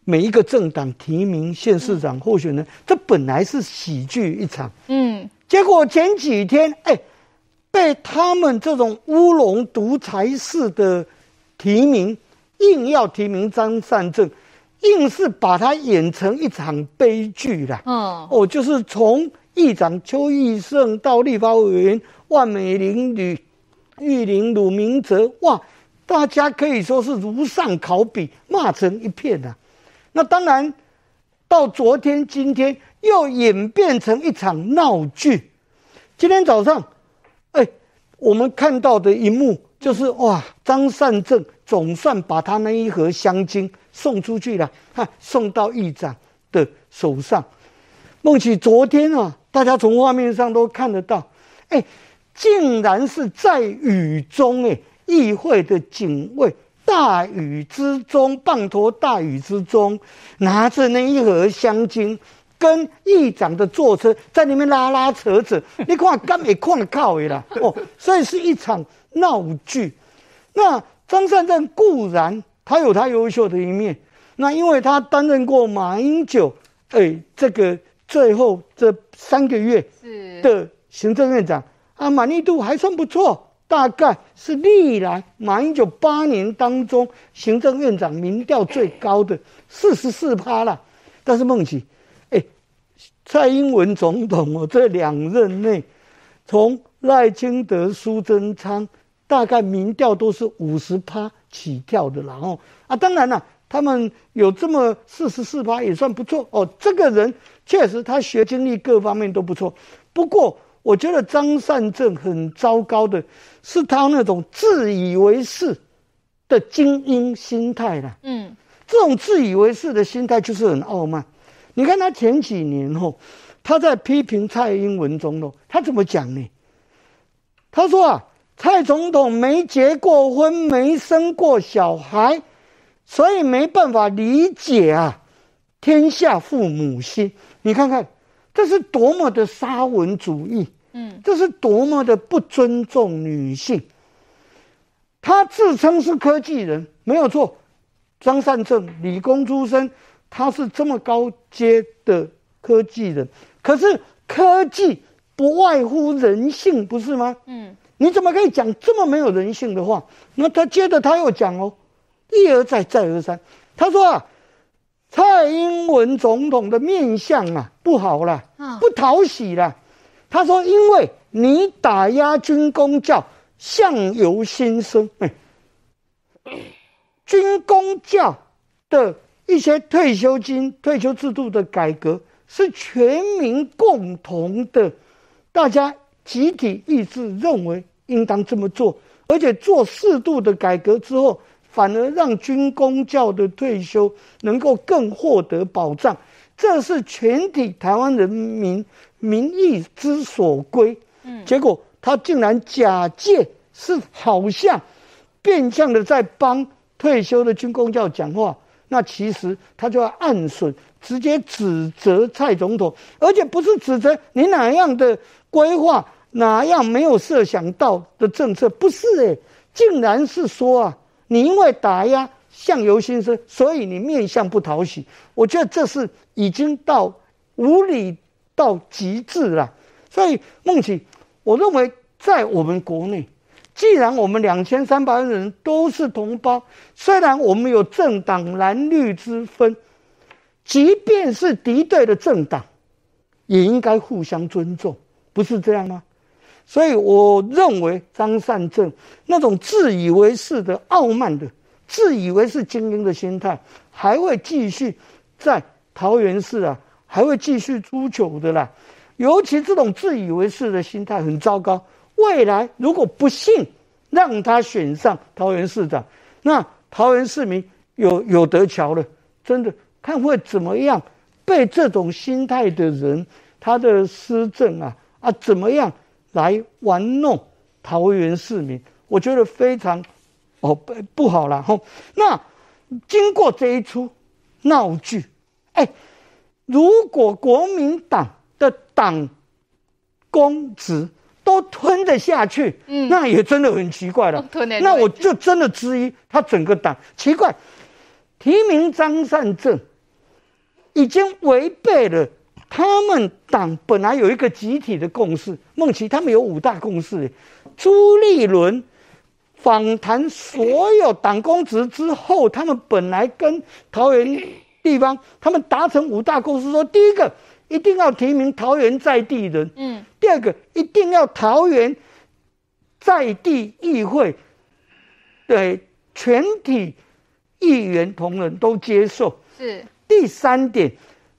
每一个政党提名县市长候选人，这本来是喜剧一场，嗯。结果前几天，哎，被他们这种乌龙独裁式的提名，硬要提名张善政，硬是把他演成一场悲剧了。嗯，哦，就是从议长邱义胜到立法委员万美玲、吕玉玲、鲁明哲，哇，大家可以说是如上考比，骂成一片啊。那当然，到昨天、今天。又演变成一场闹剧。今天早上，哎，我们看到的一幕就是哇，张善政总算把他那一盒香精送出去了，哈，送到议长的手上。孟起，昨天啊，大家从画面上都看得到，哎，竟然是在雨中，哎，议会的警卫大雨之中，滂沱大雨之中，拿着那一盒香精。跟议长的坐车在里面拉拉扯扯，你看干没看靠的啦哦，所以是一场闹剧。那张善政固然他有他优秀的一面，那因为他担任过马英九哎这个最后这三个月的行政院长啊，满意度还算不错，大概是历来马英九八年当中行政院长民调最高的四十四趴了。但是孟琦。蔡英文总统哦，这两任内，从赖清德、苏贞昌，大概民调都是五十趴起跳的，然后啊，当然了，他们有这么四十四趴也算不错哦。这个人确实他学经历各方面都不错。不过我觉得张善政很糟糕的，是他那种自以为是的精英心态啦。嗯，这种自以为是的心态就是很傲慢。你看他前几年哦，他在批评蔡英文总统，他怎么讲呢？他说啊，蔡总统没结过婚，没生过小孩，所以没办法理解啊，天下父母心。你看看，这是多么的沙文主义。嗯，这是多么的不尊重女性。他自称是科技人，没有错。张善政理工出身，他是这么高阶的科技人。可是科技不外乎人性，不是吗？嗯，你怎么可以讲这么没有人性的话？那他接着他又讲哦，一而再，再而三，他说啊，蔡英文总统的面相啊不好了，不讨喜了。他说：“因为你打压军功教，相由心生。哎，军公教的一些退休金、退休制度的改革是全民共同的，大家集体意志认为应当这么做，而且做适度的改革之后，反而让军公教的退休能够更获得保障。这是全体台湾人民。”民意之所归，嗯，结果他竟然假借是好像变相的在帮退休的军公教讲话，那其实他就要暗损，直接指责蔡总统，而且不是指责你哪样的规划，哪样没有设想到的政策，不是诶、竟然是说啊，你因为打压相由心生，所以你面相不讨喜。我觉得这是已经到无理。到极致了，所以孟琦，我认为在我们国内，既然我们两千三百万人都是同胞，虽然我们有政党蓝绿之分，即便是敌对的政党，也应该互相尊重，不是这样吗？所以我认为张善政那种自以为是的傲慢的、自以为是精英的心态，还会继续在桃园市啊。还会继续出糗的啦，尤其这种自以为是的心态很糟糕。未来如果不幸让他选上桃园市长，那桃园市民有有得瞧了，真的看会怎么样被这种心态的人他的施政啊啊怎么样来玩弄桃园市民？我觉得非常哦不不好了吼。那经过这一出闹剧，哎。如果国民党的党公职都吞得下去，嗯，那也真的很奇怪了。那我就真的质疑他整个党奇怪，提名张善政已经违背了他们党本来有一个集体的共识。孟琪他们有五大共识，朱立伦访谈所有党公职之后，他们本来跟桃园。地方，他们达成五大共识，说第一个一定要提名桃园在地人，嗯，第二个一定要桃园在地议会，对全体议员同仁都接受，是。第三点，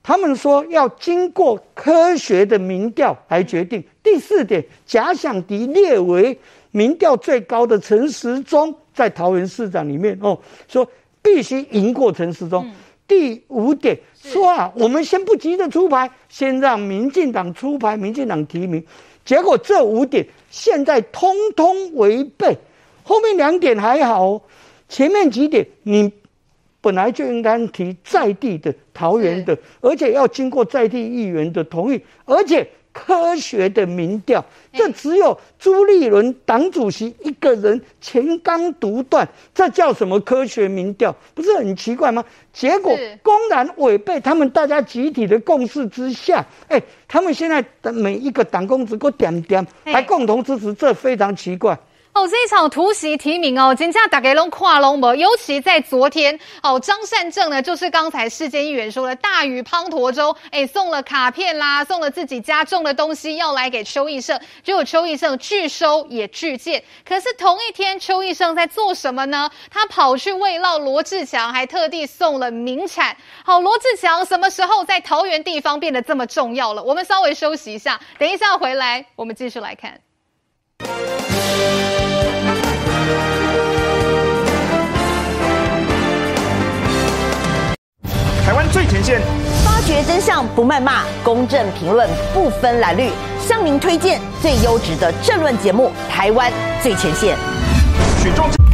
他们说要经过科学的民调来决定，第四点，假想敌列为民调最高的陈时中在桃园市长里面哦，说必须赢过陈时中。嗯第五点说啊，我们先不急着出牌，先让民进党出牌，民进党提名。结果这五点现在通通违背，后面两点还好，前面几点你本来就应该提在地的桃园的，而且要经过在地议员的同意，而且。科学的民调，这只有朱立伦党主席一个人前刚独断，这叫什么科学民调？不是很奇怪吗？结果公然违背他们大家集体的共识之下，哎，他们现在的每一个党公职都点点，还共同支持，这非常奇怪。哦，这一场突袭提名哦，真正大家拢看拢无，尤其在昨天哦，张善政呢，就是刚才世坚议员说的大雨滂沱中，哎，送了卡片啦，送了自己家种的东西要来给邱奕胜，结果邱奕胜拒收也拒见。可是同一天，邱奕胜在做什么呢？他跑去慰劳罗志强，还特地送了名产。好，罗志强什么时候在桃园地方变得这么重要了？我们稍微休息一下，等一下回来，我们继续来看。最前线，发掘真相不谩骂，公正评论不分蓝绿，向您推荐最优质的政论节目《台湾最前线》。选中。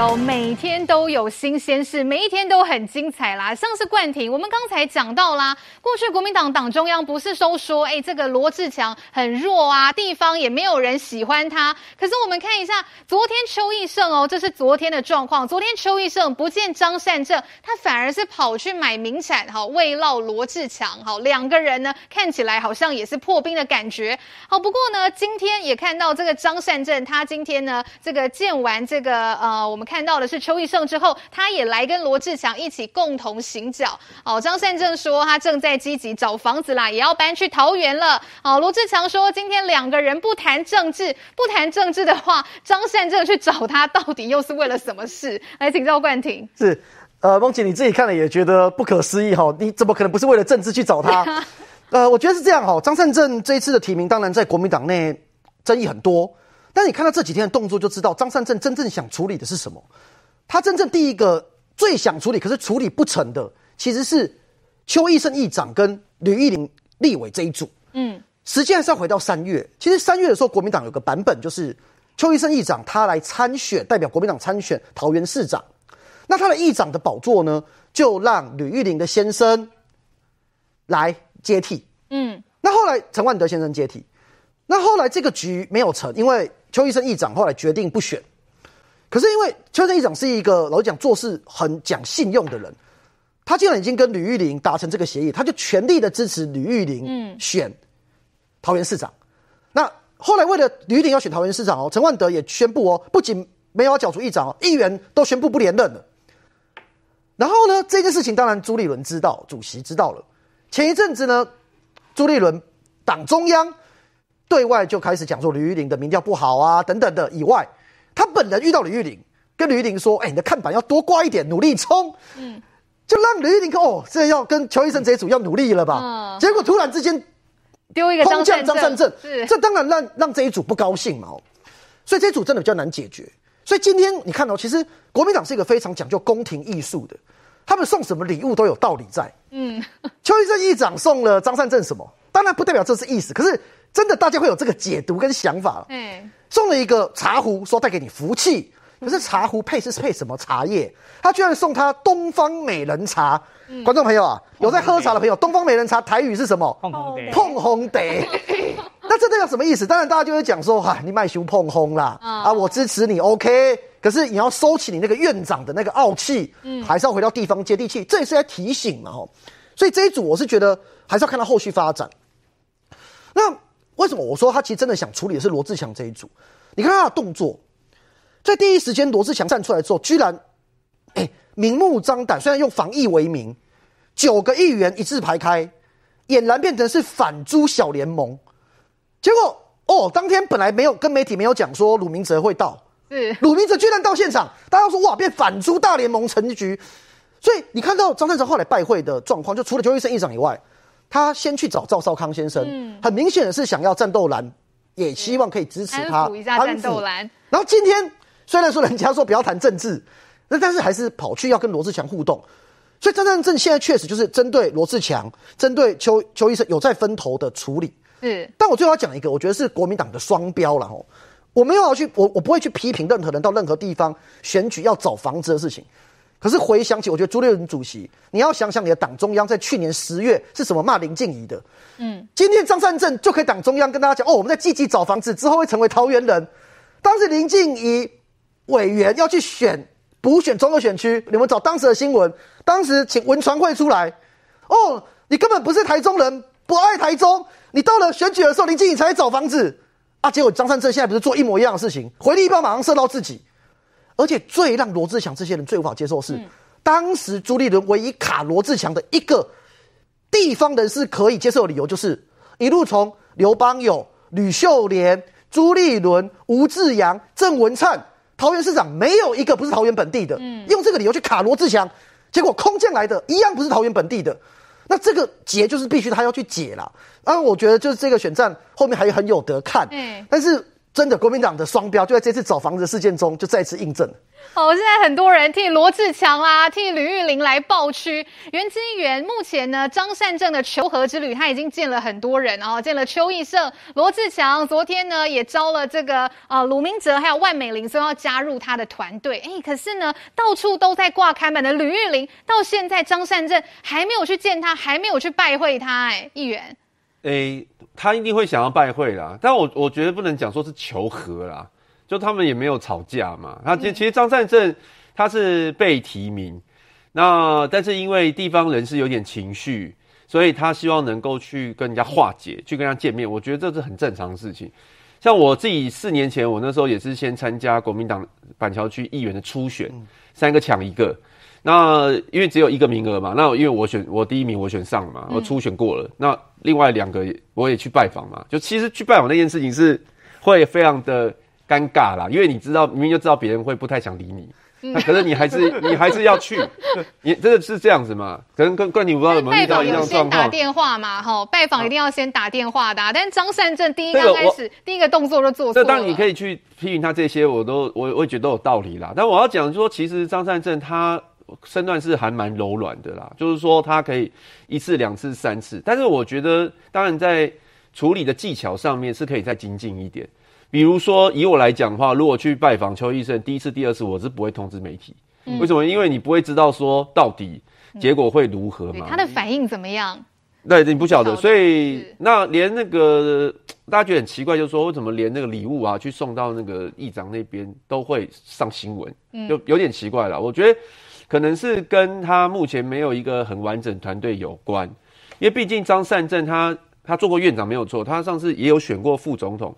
哦，每天都有新鲜事，每一天都很精彩啦。像是冠廷，我们刚才讲到啦，过去国民党党中央不是都说，哎，这个罗志强很弱啊，地方也没有人喜欢他。可是我们看一下昨天邱义胜哦，这是昨天的状况。昨天邱义胜不见张善政，他反而是跑去买名产，好慰劳罗志强。好，两个人呢看起来好像也是破冰的感觉。好，不过呢，今天也看到这个张善政，他今天呢这个见完这个呃，我们。看到的是邱奕胜之后，他也来跟罗志祥一起共同行脚。哦，张善政说他正在积极找房子啦，也要搬去桃园了。哦，罗志祥说今天两个人不谈政治，不谈政治的话，张善政去找他到底又是为了什么事？来请教冠廷。是，呃，梦姐你自己看了也觉得不可思议哈，你怎么可能不是为了政治去找他？呃，我觉得是这样哈，张善政这一次的提名，当然在国民党内争议很多。但你看到这几天的动作，就知道张善政真正想处理的是什么。他真正第一个最想处理，可是处理不成的，其实是邱义胜议长跟吕玉玲立委这一组。嗯，时间还是要回到三月。其实三月的时候，国民党有个版本，就是邱义胜议长他来参选，代表国民党参选桃园市长。那他的议长的宝座呢，就让吕玉玲的先生来接替。嗯，那后来陈万德先生接替。那后来这个局没有成，因为。邱医生议长后来决定不选，可是因为邱医生议长是一个老实讲做事很讲信用的人，他既然已经跟吕玉玲达成这个协议，他就全力的支持吕玉玲选桃园市长。嗯、那后来为了吕玉玲要选桃园市长哦，陈万德也宣布哦，不仅没有要角逐议长哦，议员都宣布不连任了。然后呢，这件事情当然朱立伦知道，主席知道了。前一阵子呢，朱立伦党中央。对外就开始讲说吕玉玲的民调不好啊，等等的。以外，他本人遇到吕玉玲，跟吕玉玲说：“哎，你的看板要多挂一点，努力冲。”嗯，就让吕玉玲哦，这要跟邱医生这一组要努力了吧？嗯，结果突然之间丢一个空降张善政，这当然让让这一组不高兴嘛。所以这一组真的比较难解决。所以今天你看到，其实国民党是一个非常讲究宫廷艺术的，他们送什么礼物都有道理在。嗯，邱医生议长送了张善政什么？当然不代表这是意思，可是。真的，大家会有这个解读跟想法。嗯，送了一个茶壶，说带给你福气。可是茶壶配是配什么茶叶？他居然送他东方美人茶。嗯、观众朋友啊，有在喝茶的朋友，东方美人茶台语是什么？碰红得。碰红得。那这代表什么意思？当然，大家就会讲说：哈、啊，你卖熊碰红啦，嗯、啊，我支持你，OK。可是你要收起你那个院长的那个傲气，嗯，还是要回到地方接地气。这也是在提醒嘛，吼。所以这一组，我是觉得还是要看到后续发展。那。为什么我说他其实真的想处理的是罗志强这一组？你看他的动作，在第一时间罗志强站出来之后，居然，哎，明目张胆，虽然用防疫为名，九个议员一字排开，俨然变成是反租小联盟。结果哦，当天本来没有跟媒体没有讲说鲁明哲会到，是鲁明哲居然到现场，大家说哇，变反租大联盟成局。所以你看到张善成后来拜会的状况，就除了邱医生议长以外。他先去找赵少康先生，嗯、很明显的是想要战斗蓝，也希望可以支持他安抚一下战斗蓝。然后今天虽然说人家说不要谈政治，那但是还是跑去要跟罗志强互动。所以张善政现在确实就是针对罗志强，针对邱邱医生有在分头的处理。是，但我最后要讲一个，我觉得是国民党的双标了哦。我没有要去，我我不会去批评任何人到任何地方选举要找房子的事情。可是回想起，我觉得朱立伦主席，你要想想你的党中央在去年十月是怎么骂林静怡的。嗯，今天张善政就可以党中央跟大家讲，哦，我们在积极找房子，之后会成为桃园人。当时林静怡委员要去选补选中二选区，你们找当时的新闻，当时请文传会出来，哦，你根本不是台中人，不爱台中，你到了选举的时候，林静怡才来找房子啊。结果张善政现在不是做一模一样的事情，回力棒马上射到自己。而且最让罗志祥这些人最无法接受的是，嗯、当时朱立伦唯一卡罗志强的一个地方人士可以接受的理由，就是一路从刘邦友、吕秀莲、朱立伦、吴志扬、郑文灿，桃园市长没有一个不是桃园本地的，嗯、用这个理由去卡罗志祥，结果空降来的一样不是桃园本地的，那这个结就是必须他要去解了。啊，我觉得就是这个选战后面还很有得看，嗯，但是。真的，国民党的双标就在这次找房子事件中就再次印证。好，现在很多人替罗志强啊，替吕玉玲来抱屈。袁金元目前呢，张善政的求和之旅，他已经见了很多人哦，见了邱义胜、罗志强，昨天呢也招了这个啊鲁明哲还有万美玲，说要加入他的团队。哎，可是呢，到处都在挂开门的吕玉玲，到现在张善政还没有去见他，还没有去拜会他。哎，议员。诶，他一定会想要拜会啦，但我我觉得不能讲说是求和啦，就他们也没有吵架嘛。他其其实张善政他是被提名，那但是因为地方人士有点情绪，所以他希望能够去跟人家化解，去跟人家见面。我觉得这是很正常的事情。像我自己四年前，我那时候也是先参加国民党板桥区议员的初选，三个抢一个。那因为只有一个名额嘛，那因为我选我第一名，我选上了嘛，我初选过了。嗯、那另外两个我也去拜访嘛，就其实去拜访那件事情是会非常的尴尬啦，因为你知道明明就知道别人会不太想理你，那、嗯、可是你还是 你还是要去，你真的是这样子嘛？可能跟跟你不知道有没有遇到一样状况？先打电话嘛，哈，拜访一定要先打电话的、啊。但是张善政第一刚开始第一个动作就做错了。这当然你可以去批评他这些，我都我我也觉得有道理啦。但我要讲说，其实张善政他。身段是还蛮柔软的啦，就是说他可以一次、两次、三次，但是我觉得，当然在处理的技巧上面是可以再精进一点。比如说，以我来讲的话，如果去拜访邱医生，第一次、第二次，我是不会通知媒体。嗯、为什么？因为你不会知道说到底结果会如何嘛。他的反应怎么样？对，你不晓得，所以那连那个大家觉得很奇怪，就是说为什么连那个礼物啊，去送到那个议长那边都会上新闻，嗯、就有点奇怪了。我觉得。可能是跟他目前没有一个很完整团队有关，因为毕竟张善政他他做过院长没有错，他上次也有选过副总统，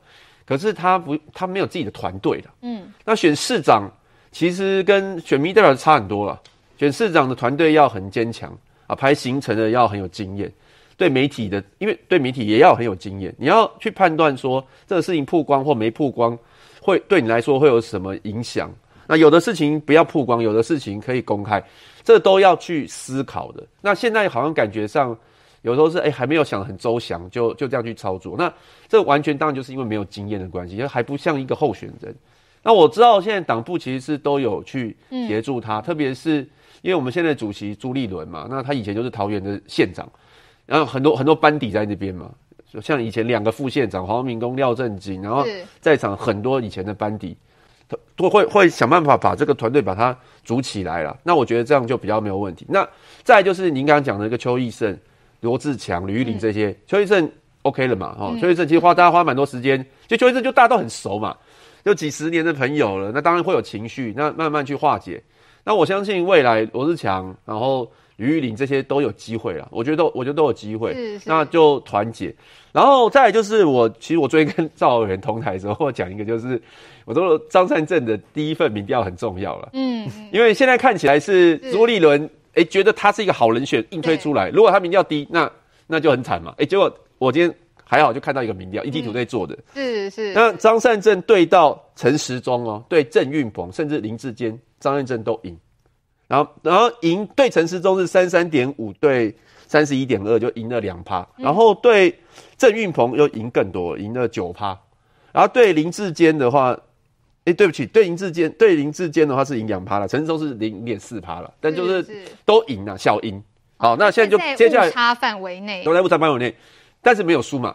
可是他不他没有自己的团队的。嗯，那选市长其实跟选民代表差很多了，选市长的团队要很坚强啊，排行程的要很有经验，对媒体的，因为对媒体也要很有经验，你要去判断说这个事情曝光或没曝光，会对你来说会有什么影响。那有的事情不要曝光，有的事情可以公开，这都要去思考的。那现在好像感觉上，有时候是哎、欸、还没有想得很周详，就就这样去操作。那这完全当然就是因为没有经验的关系，就还不像一个候选人。那我知道现在党部其实是都有去协助他，嗯、特别是因为我们现在主席朱立伦嘛，那他以前就是桃园的县长，然后很多很多班底在那边嘛，就像以前两个副县长黄明公、廖正金，然后在场很多以前的班底。都会会想办法把这个团队把它组起来了，那我觉得这样就比较没有问题。那再来就是您刚刚讲的一个邱义胜、罗志强、吕玉玲这些，嗯、邱义胜 OK 了嘛？哈、嗯，邱义胜其实花大家花蛮多时间，就邱义胜就大家都很熟嘛，就几十年的朋友了，那当然会有情绪，那慢慢去化解。那我相信未来罗志强，然后吕玉林这些都有机会了，我觉得都我觉得都有机会，是是那就团结。然后再来就是我，其实我最近跟赵委员同台的时候，我讲一个就是。我说张善政的第一份民调很重要了，嗯，因为现在看起来是朱立伦，哎，觉得他是一个好人选，硬推出来。如果他民调低，那那就很惨嘛，哎，结果我今天还好就看到一个民调，ETtoday 做的，是是。那张善政对到陈时中哦，对郑运鹏，甚至林志坚，张善政都赢，然后然后赢对陈时中是三三点五对三十一点二，就赢了两趴，然后对郑运鹏又赢更多，赢了九趴，然后对林志坚的话。哎、欸，对不起，对林志坚，对林志坚的话是赢两趴了，陈时中是零点四趴了，但就是都赢了，小赢。好，那现在就接下来误差范围内都在误差范围内，但是没有输嘛，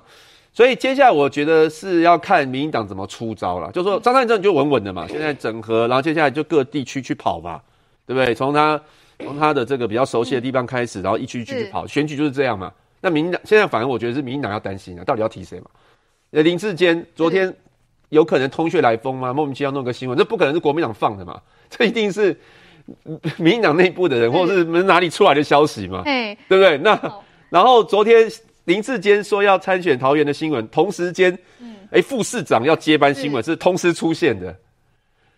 所以接下来我觉得是要看民进党怎么出招了。就是说张善政就稳稳的嘛，现在整合，然后接下来就各地区去跑吧。对不对？从他从他的这个比较熟悉的地方开始，然后一区一区去跑，选举就是这样嘛。那民进党现在反而我觉得是民进党要担心啊，到底要提谁嘛？呃，林志坚昨天有可能通血来风吗？莫名其妙弄个新闻，这不可能是国民党放的嘛？这一定是民进党内部的人，或者是哪里出来的消息嘛？对不对？那 然后昨天林志坚说要参选桃园的新闻，同时间，哎，副市长要接班新闻是同时出现的。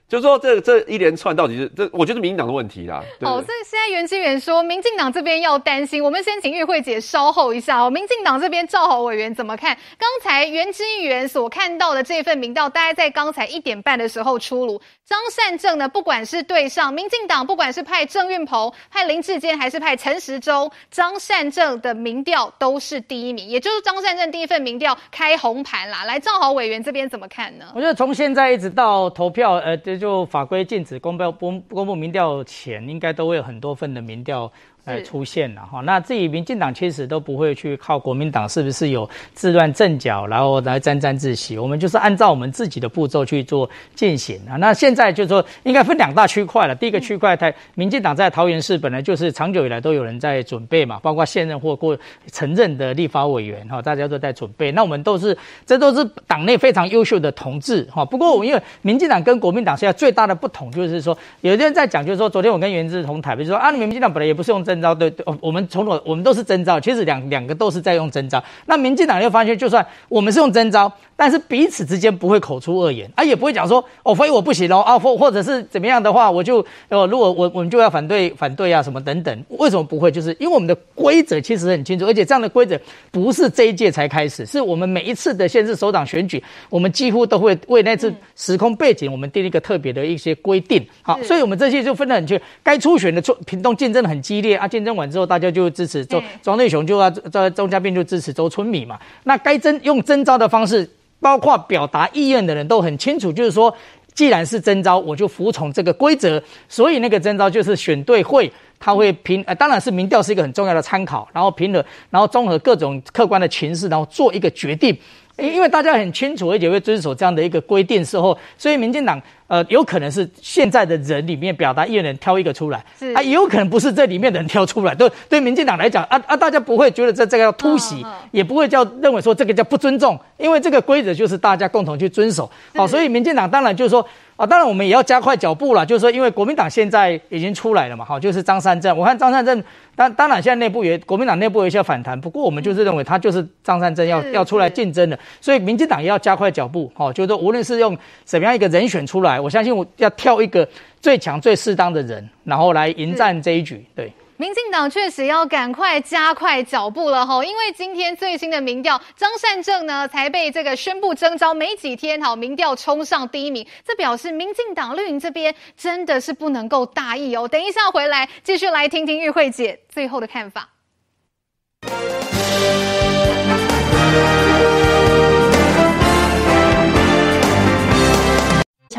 就是说这这一连串到底是这，我觉得是民进党的问题啦。好，所以现在袁清源说，民进党这边要担心。我们先请玉慧姐稍后一下哦。民进党这边赵豪委员怎么看？刚才袁之议员所看到的这份民调，大概在刚才一点半的时候出炉。张善政呢，不管是对上民进党，不管是派郑运鹏、派林志坚，还是派陈时中，张善政的民调都是第一名，也就是张善政第一份民调开红盘啦。来，赵豪委员这边怎么看呢？我觉得从现在一直到投票，呃，就就法规禁止公标公公布民调前，应该都会有很多份的民调。来出现了哈，那至于民进党其实都不会去靠国民党是不是有自乱阵脚，然后来沾沾自喜。我们就是按照我们自己的步骤去做进行啊。那现在就是说应该分两大区块了。第一个区块，台民进党在桃园市本来就是长久以来都有人在准备嘛，包括现任或过承认的立法委员哈，大家都在准备。那我们都是这都是党内非常优秀的同志哈。不过我因为民进党跟国民党现在最大的不同就是说，有些人在讲，就是说昨天我跟袁志同台，比如说啊，你们民进党本来也不是用真。征召对对，我们从我我们都是征召，其实两两个都是在用征召。那民进党又发现，就算我们是用征召，但是彼此之间不会口出恶言，啊，也不会讲说哦，非我不行哦，啊，或或者是怎么样的话，我就哦，如果我我们就要反对反对啊，什么等等，为什么不会？就是因为我们的规则其实很清楚，而且这样的规则不是这一届才开始，是我们每一次的县市首长选举，我们几乎都会为那次时空背景，我们定一个特别的一些规定。好，所以我们这些就分得很清，该初选的出屏东竞争很激烈啊。竞争完之后，大家就支持周庄内雄，就要在钟嘉宾就支持周春米嘛。那该征用征召的方式，包括表达意愿的人都很清楚，就是说，既然是征召，我就服从这个规则。所以那个征召就是选对会，他会评，呃，当然是民调是一个很重要的参考，然后评了，然后综合各种客观的情势，然后做一个决定。因为大家很清楚，而且会遵守这样的一个规定时候，所以民进党。呃，有可能是现在的人里面表达意愿的人挑一个出来，啊，也有可能不是这里面的人挑出来。对，对，民进党来讲，啊啊，大家不会觉得这这个要突袭，也不会叫认为说这个叫不尊重，因为这个规则就是大家共同去遵守。好，所以民进党当然就是说，啊，当然我们也要加快脚步了，就是说，因为国民党现在已经出来了嘛，哈，就是张善政，我看张善政，当当然现在内部也国民党内部有一些反弹，不过我们就是认为他就是张善政要要出来竞争的，所以民进党也要加快脚步，哦，就是说无论是用什么样一个人选出来。我相信我要挑一个最强、最适当的人，然后来迎战这一局。对，民进党确实要赶快加快脚步了哈，因为今天最新的民调，张善政呢才被这个宣布征召没几天，好，民调冲上第一名，这表示民进党绿营这边真的是不能够大意哦。等一下回来继续来听听玉慧姐最后的看法。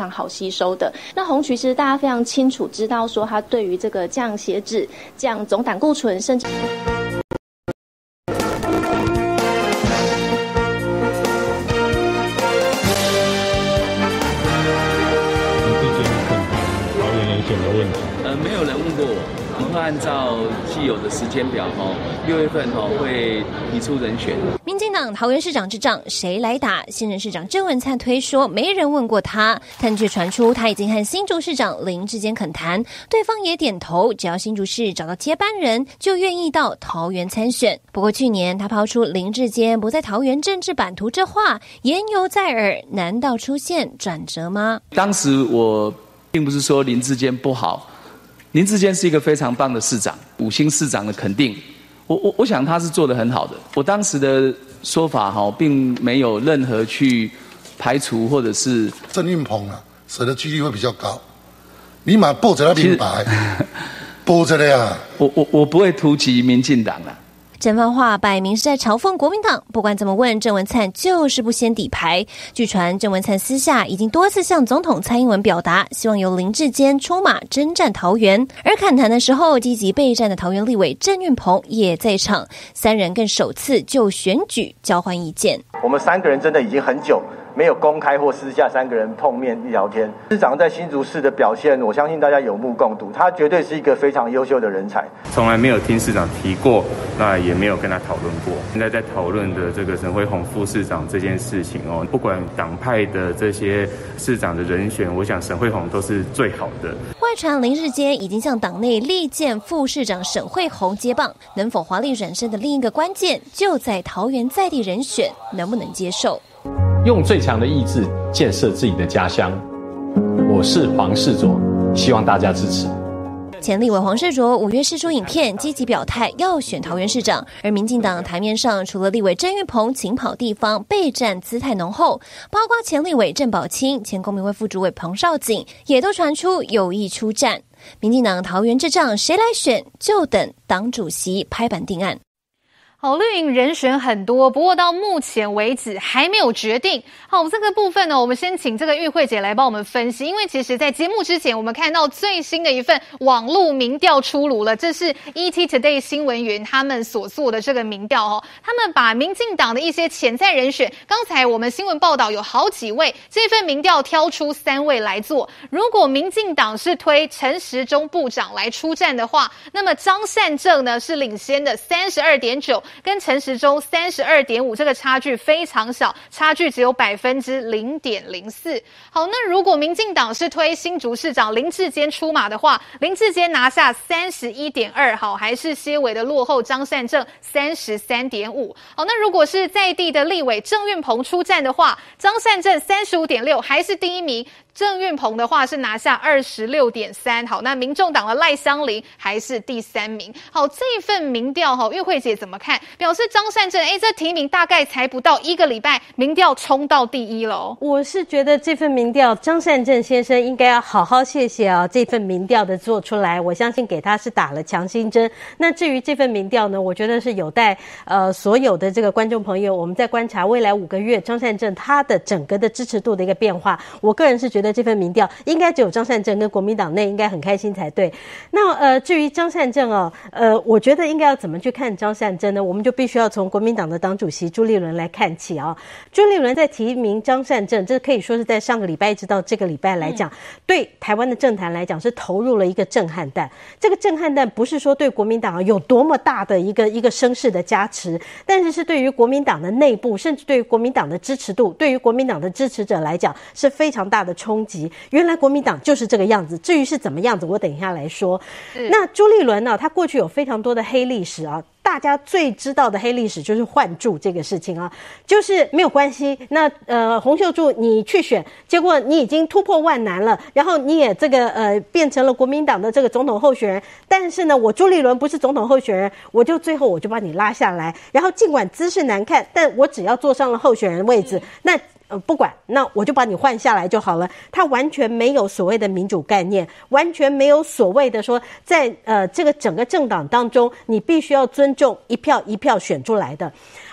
常好吸收的。那红曲其实大家非常清楚知道，说它对于这个降血脂、降总胆固醇，甚至。按照既有的时间表，哈，六月份哈会提出人选。民进党桃园市长之仗谁来打？新任市长郑文灿推说没人问过他，但却传出他已经和新竹市长林志坚恳谈，对方也点头，只要新竹市找到接班人，就愿意到桃园参选。不过去年他抛出林志坚不在桃园政治版图这话言犹在耳，难道出现转折吗？当时我并不是说林志坚不好。林智坚是一个非常棒的市长，五星市长的肯定，我我我想他是做得很好的。我当时的说法哈，并没有任何去排除或者是郑运鹏啊，死的几率会比较高。你买报着他平白，报着的呀。我我我不会突袭民进党了。这番话摆明是在嘲讽国民党。不管怎么问，郑文灿就是不掀底牌。据传，郑文灿私下已经多次向总统蔡英文表达，希望由林志坚出马征战桃园。而恳谈的时候，积极备战的桃园立委郑运鹏也在场，三人更首次就选举交换意见。我们三个人真的已经很久没有公开或私下三个人碰面聊天。市长在新竹市的表现，我相信大家有目共睹，他绝对是一个非常优秀的人才。从来没有听市长提过，那也没有跟他讨论过。现在在讨论的这个沈辉宏副市长这件事情哦，不管党派的这些市长的人选，我想沈辉宏都是最好的。外传林日坚已经向党内力荐副市长沈惠宏接棒，能否华丽转身的另一个关键，就在桃园在地人选能不能接受。用最强的意志建设自己的家乡。我是黄世卓，希望大家支持。前立委黄世卓五月释出影片，积极表态要选桃园市长。而民进党台面上，除了立委郑玉鹏勤跑地方备战姿态浓厚，包括前立委郑宝清、前公民会副主委彭少锦，也都传出有意出战。民进党桃园之仗谁来选，就等党主席拍板定案。好，绿营人选很多，不过到目前为止还没有决定。好，这个部分呢，我们先请这个玉慧姐来帮我们分析。因为其实，在节目之前，我们看到最新的一份网络民调出炉了，这是 ET Today 新闻云他们所做的这个民调哦。他们把民进党的一些潜在人选，刚才我们新闻报道有好几位，这份民调挑出三位来做。如果民进党是推陈时中部长来出战的话，那么张善政呢是领先的三十二点九。跟陈时中三十二点五，这个差距非常小，差距只有百分之零点零四。好，那如果民进党是推新竹市长林志坚出马的话，林志坚拿下三十一点二，好，还是些微的落后张善政三十三点五。好，那如果是在地的立委郑运鹏出战的话，张善政三十五点六，还是第一名。郑运鹏的话是拿下二十六点三，好，那民众党的赖香伶还是第三名。好，这一份民调哈，玉慧姐怎么看？表示张善政，哎，这提名大概才不到一个礼拜，民调冲到第一了。我是觉得这份民调，张善政先生应该要好好谢谢啊，这份民调的做出来，我相信给他是打了强心针。那至于这份民调呢，我觉得是有待呃所有的这个观众朋友，我们在观察未来五个月张善政他的整个的支持度的一个变化。我个人是觉。觉得这份民调应该只有张善政跟国民党内应该很开心才对。那呃，至于张善政哦，呃，我觉得应该要怎么去看张善政呢？我们就必须要从国民党的党主席朱立伦来看起啊、哦。朱立伦在提名张善政，这可以说是在上个礼拜一直到这个礼拜来讲，对台湾的政坛来讲是投入了一个震撼弹。这个震撼弹不是说对国民党有多么大的一个一个声势的加持，但是是对于国民党的内部，甚至对于国民党的支持度，对于国民党的支持者来讲是非常大的冲。冲击，原来国民党就是这个样子。至于是怎么样子，我等一下来说。那朱立伦呢？他过去有非常多的黑历史啊。大家最知道的黑历史就是换柱这个事情啊，就是没有关系。那呃，洪秀柱你去选，结果你已经突破万难了，然后你也这个呃变成了国民党的这个总统候选人。但是呢，我朱立伦不是总统候选人，我就最后我就把你拉下来。然后尽管姿势难看，但我只要坐上了候选人位置，那。呃，不管，那我就把你换下来就好了。他完全没有所谓的民主概念，完全没有所谓的说，在呃这个整个政党当中，你必须要尊重一票一票选出来的。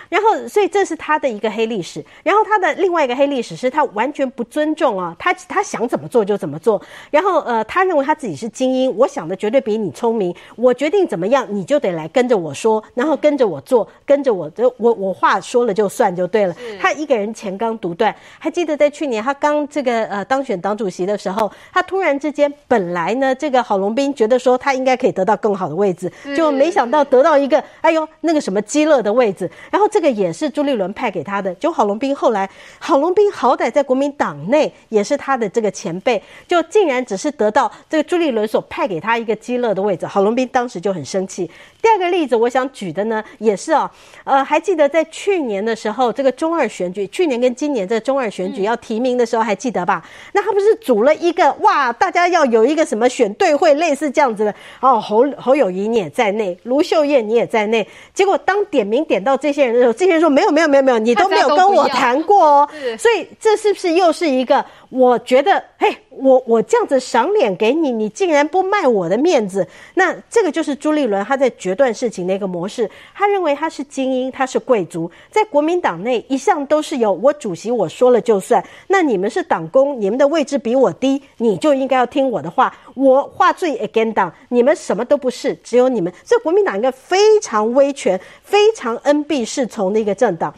然后，所以这是他的一个黑历史。然后他的另外一个黑历史是他完全不尊重啊，他他想怎么做就怎么做。然后呃，他认为他自己是精英，我想的绝对比你聪明。我决定怎么样，你就得来跟着我说，然后跟着我做，跟着我的我我话说了就算就对了。他一个人钱刚独断。还记得在去年他刚这个呃当选党主席的时候，他突然之间本来呢这个郝龙斌觉得说他应该可以得到更好的位置，就没想到得到一个哎呦那个什么基乐的位置，然后这。这个也是朱立伦派给他的。就郝龙斌后来，郝龙斌好歹在国民党内也是他的这个前辈，就竟然只是得到这个朱立伦所派给他一个鸡肋的位置，郝龙斌当时就很生气。第二个例子，我想举的呢，也是哦，呃，还记得在去年的时候，这个中二选举，去年跟今年这个中二选举要提名的时候，还记得吧？那他不是组了一个哇，大家要有一个什么选对会，类似这样子的哦，侯侯友谊你也在内，卢秀燕你也在内，结果当点名点到这些人的时候，这些人说没有没有没有没有，你都没有跟我谈过哦，所以这是不是又是一个？我觉得，嘿，我我这样子赏脸给你，你竟然不卖我的面子，那这个就是朱立伦他在决断事情的一个模式。他认为他是精英，他是贵族，在国民党内一向都是有我主席我说了就算。那你们是党工，你们的位置比我低，你就应该要听我的话。我话最 again 党，你们什么都不是，只有你们。所以国民党一个非常威权、非常恩庇侍从的一个政党。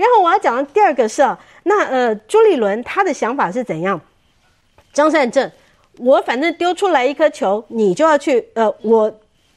然后我要讲的第二个是，那呃朱立伦他的想法是怎样？张善政，我反正丢出来一颗球，你就要去呃我。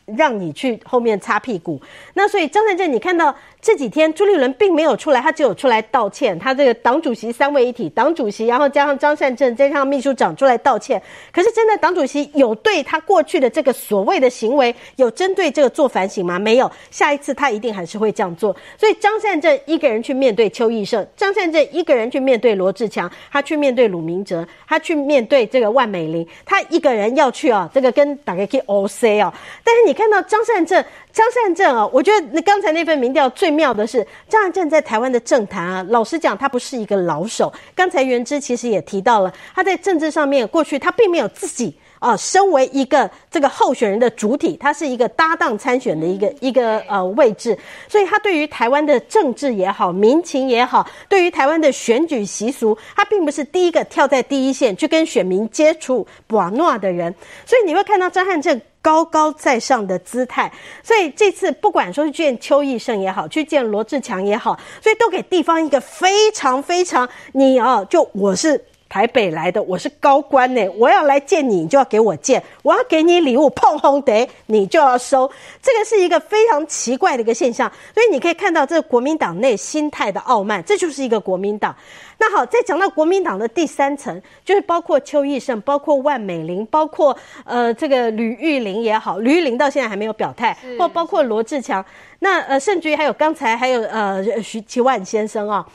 让你去后面擦屁股，那所以张善政，你看到这几天朱立伦并没有出来，他只有出来道歉。他这个党主席三位一体，党主席，然后加上张善政，再加上秘书长出来道歉。可是真的党主席有对他过去的这个所谓的行为有针对这个做反省吗？没有，下一次他一定还是会这样做。所以张善政一个人去面对邱奕胜，张善政一个人去面对罗志强，他去面对鲁明哲，他去面对这个万美玲，他一个人要去啊，这个跟大家去 OC 啊，但是你。看到张善政，张善政啊，我觉得那刚才那份民调最妙的是张善政在台湾的政坛啊，老实讲，他不是一个老手。刚才袁之其实也提到了，他在政治上面过去他并没有自己啊，身为一个这个候选人的主体，他是一个搭档参选的一个一个呃位置，所以他对于台湾的政治也好，民情也好，对于台湾的选举习俗，他并不是第一个跳在第一线去跟选民接触瓦诺的人，所以你会看到张善政。高高在上的姿态，所以这次不管说是见邱毅胜也好，去见罗志强也好，所以都给地方一个非常非常你啊，就我是台北来的，我是高官呢，我要来见你，你就要给我见，我要给你礼物碰红得，你就要收，这个是一个非常奇怪的一个现象，所以你可以看到这个国民党内心态的傲慢，这就是一个国民党。那好，再讲到国民党的第三层，就是包括邱奕胜，包括万美玲，包括呃这个吕玉玲也好，吕玉玲到现在还没有表态，或包括罗志强，那呃甚至于还有刚才还有呃徐奇万先生啊，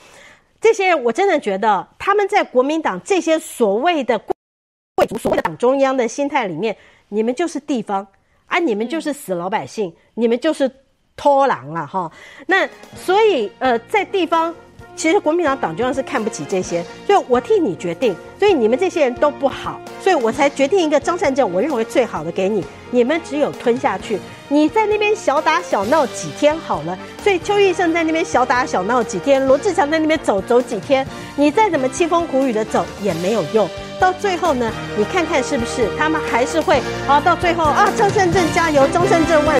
这些人我真的觉得他们在国民党这些所谓的贵族、所谓的党中央的心态里面，你们就是地方啊，你们就是死老百姓，你们就是拖狼了哈。那所以呃在地方。其实国民党党中央是看不起这些，所以我替你决定，所以你们这些人都不好，所以我才决定一个张善政，我认为最好的给你，你们只有吞下去。你在那边小打小闹几天好了，所以邱奕胜在那边小打小闹几天，罗志强在那边走走几天，你再怎么凄风苦雨的走也没有用，到最后呢，你看看是不是他们还是会啊？到最后啊，张善政加油，张善政万。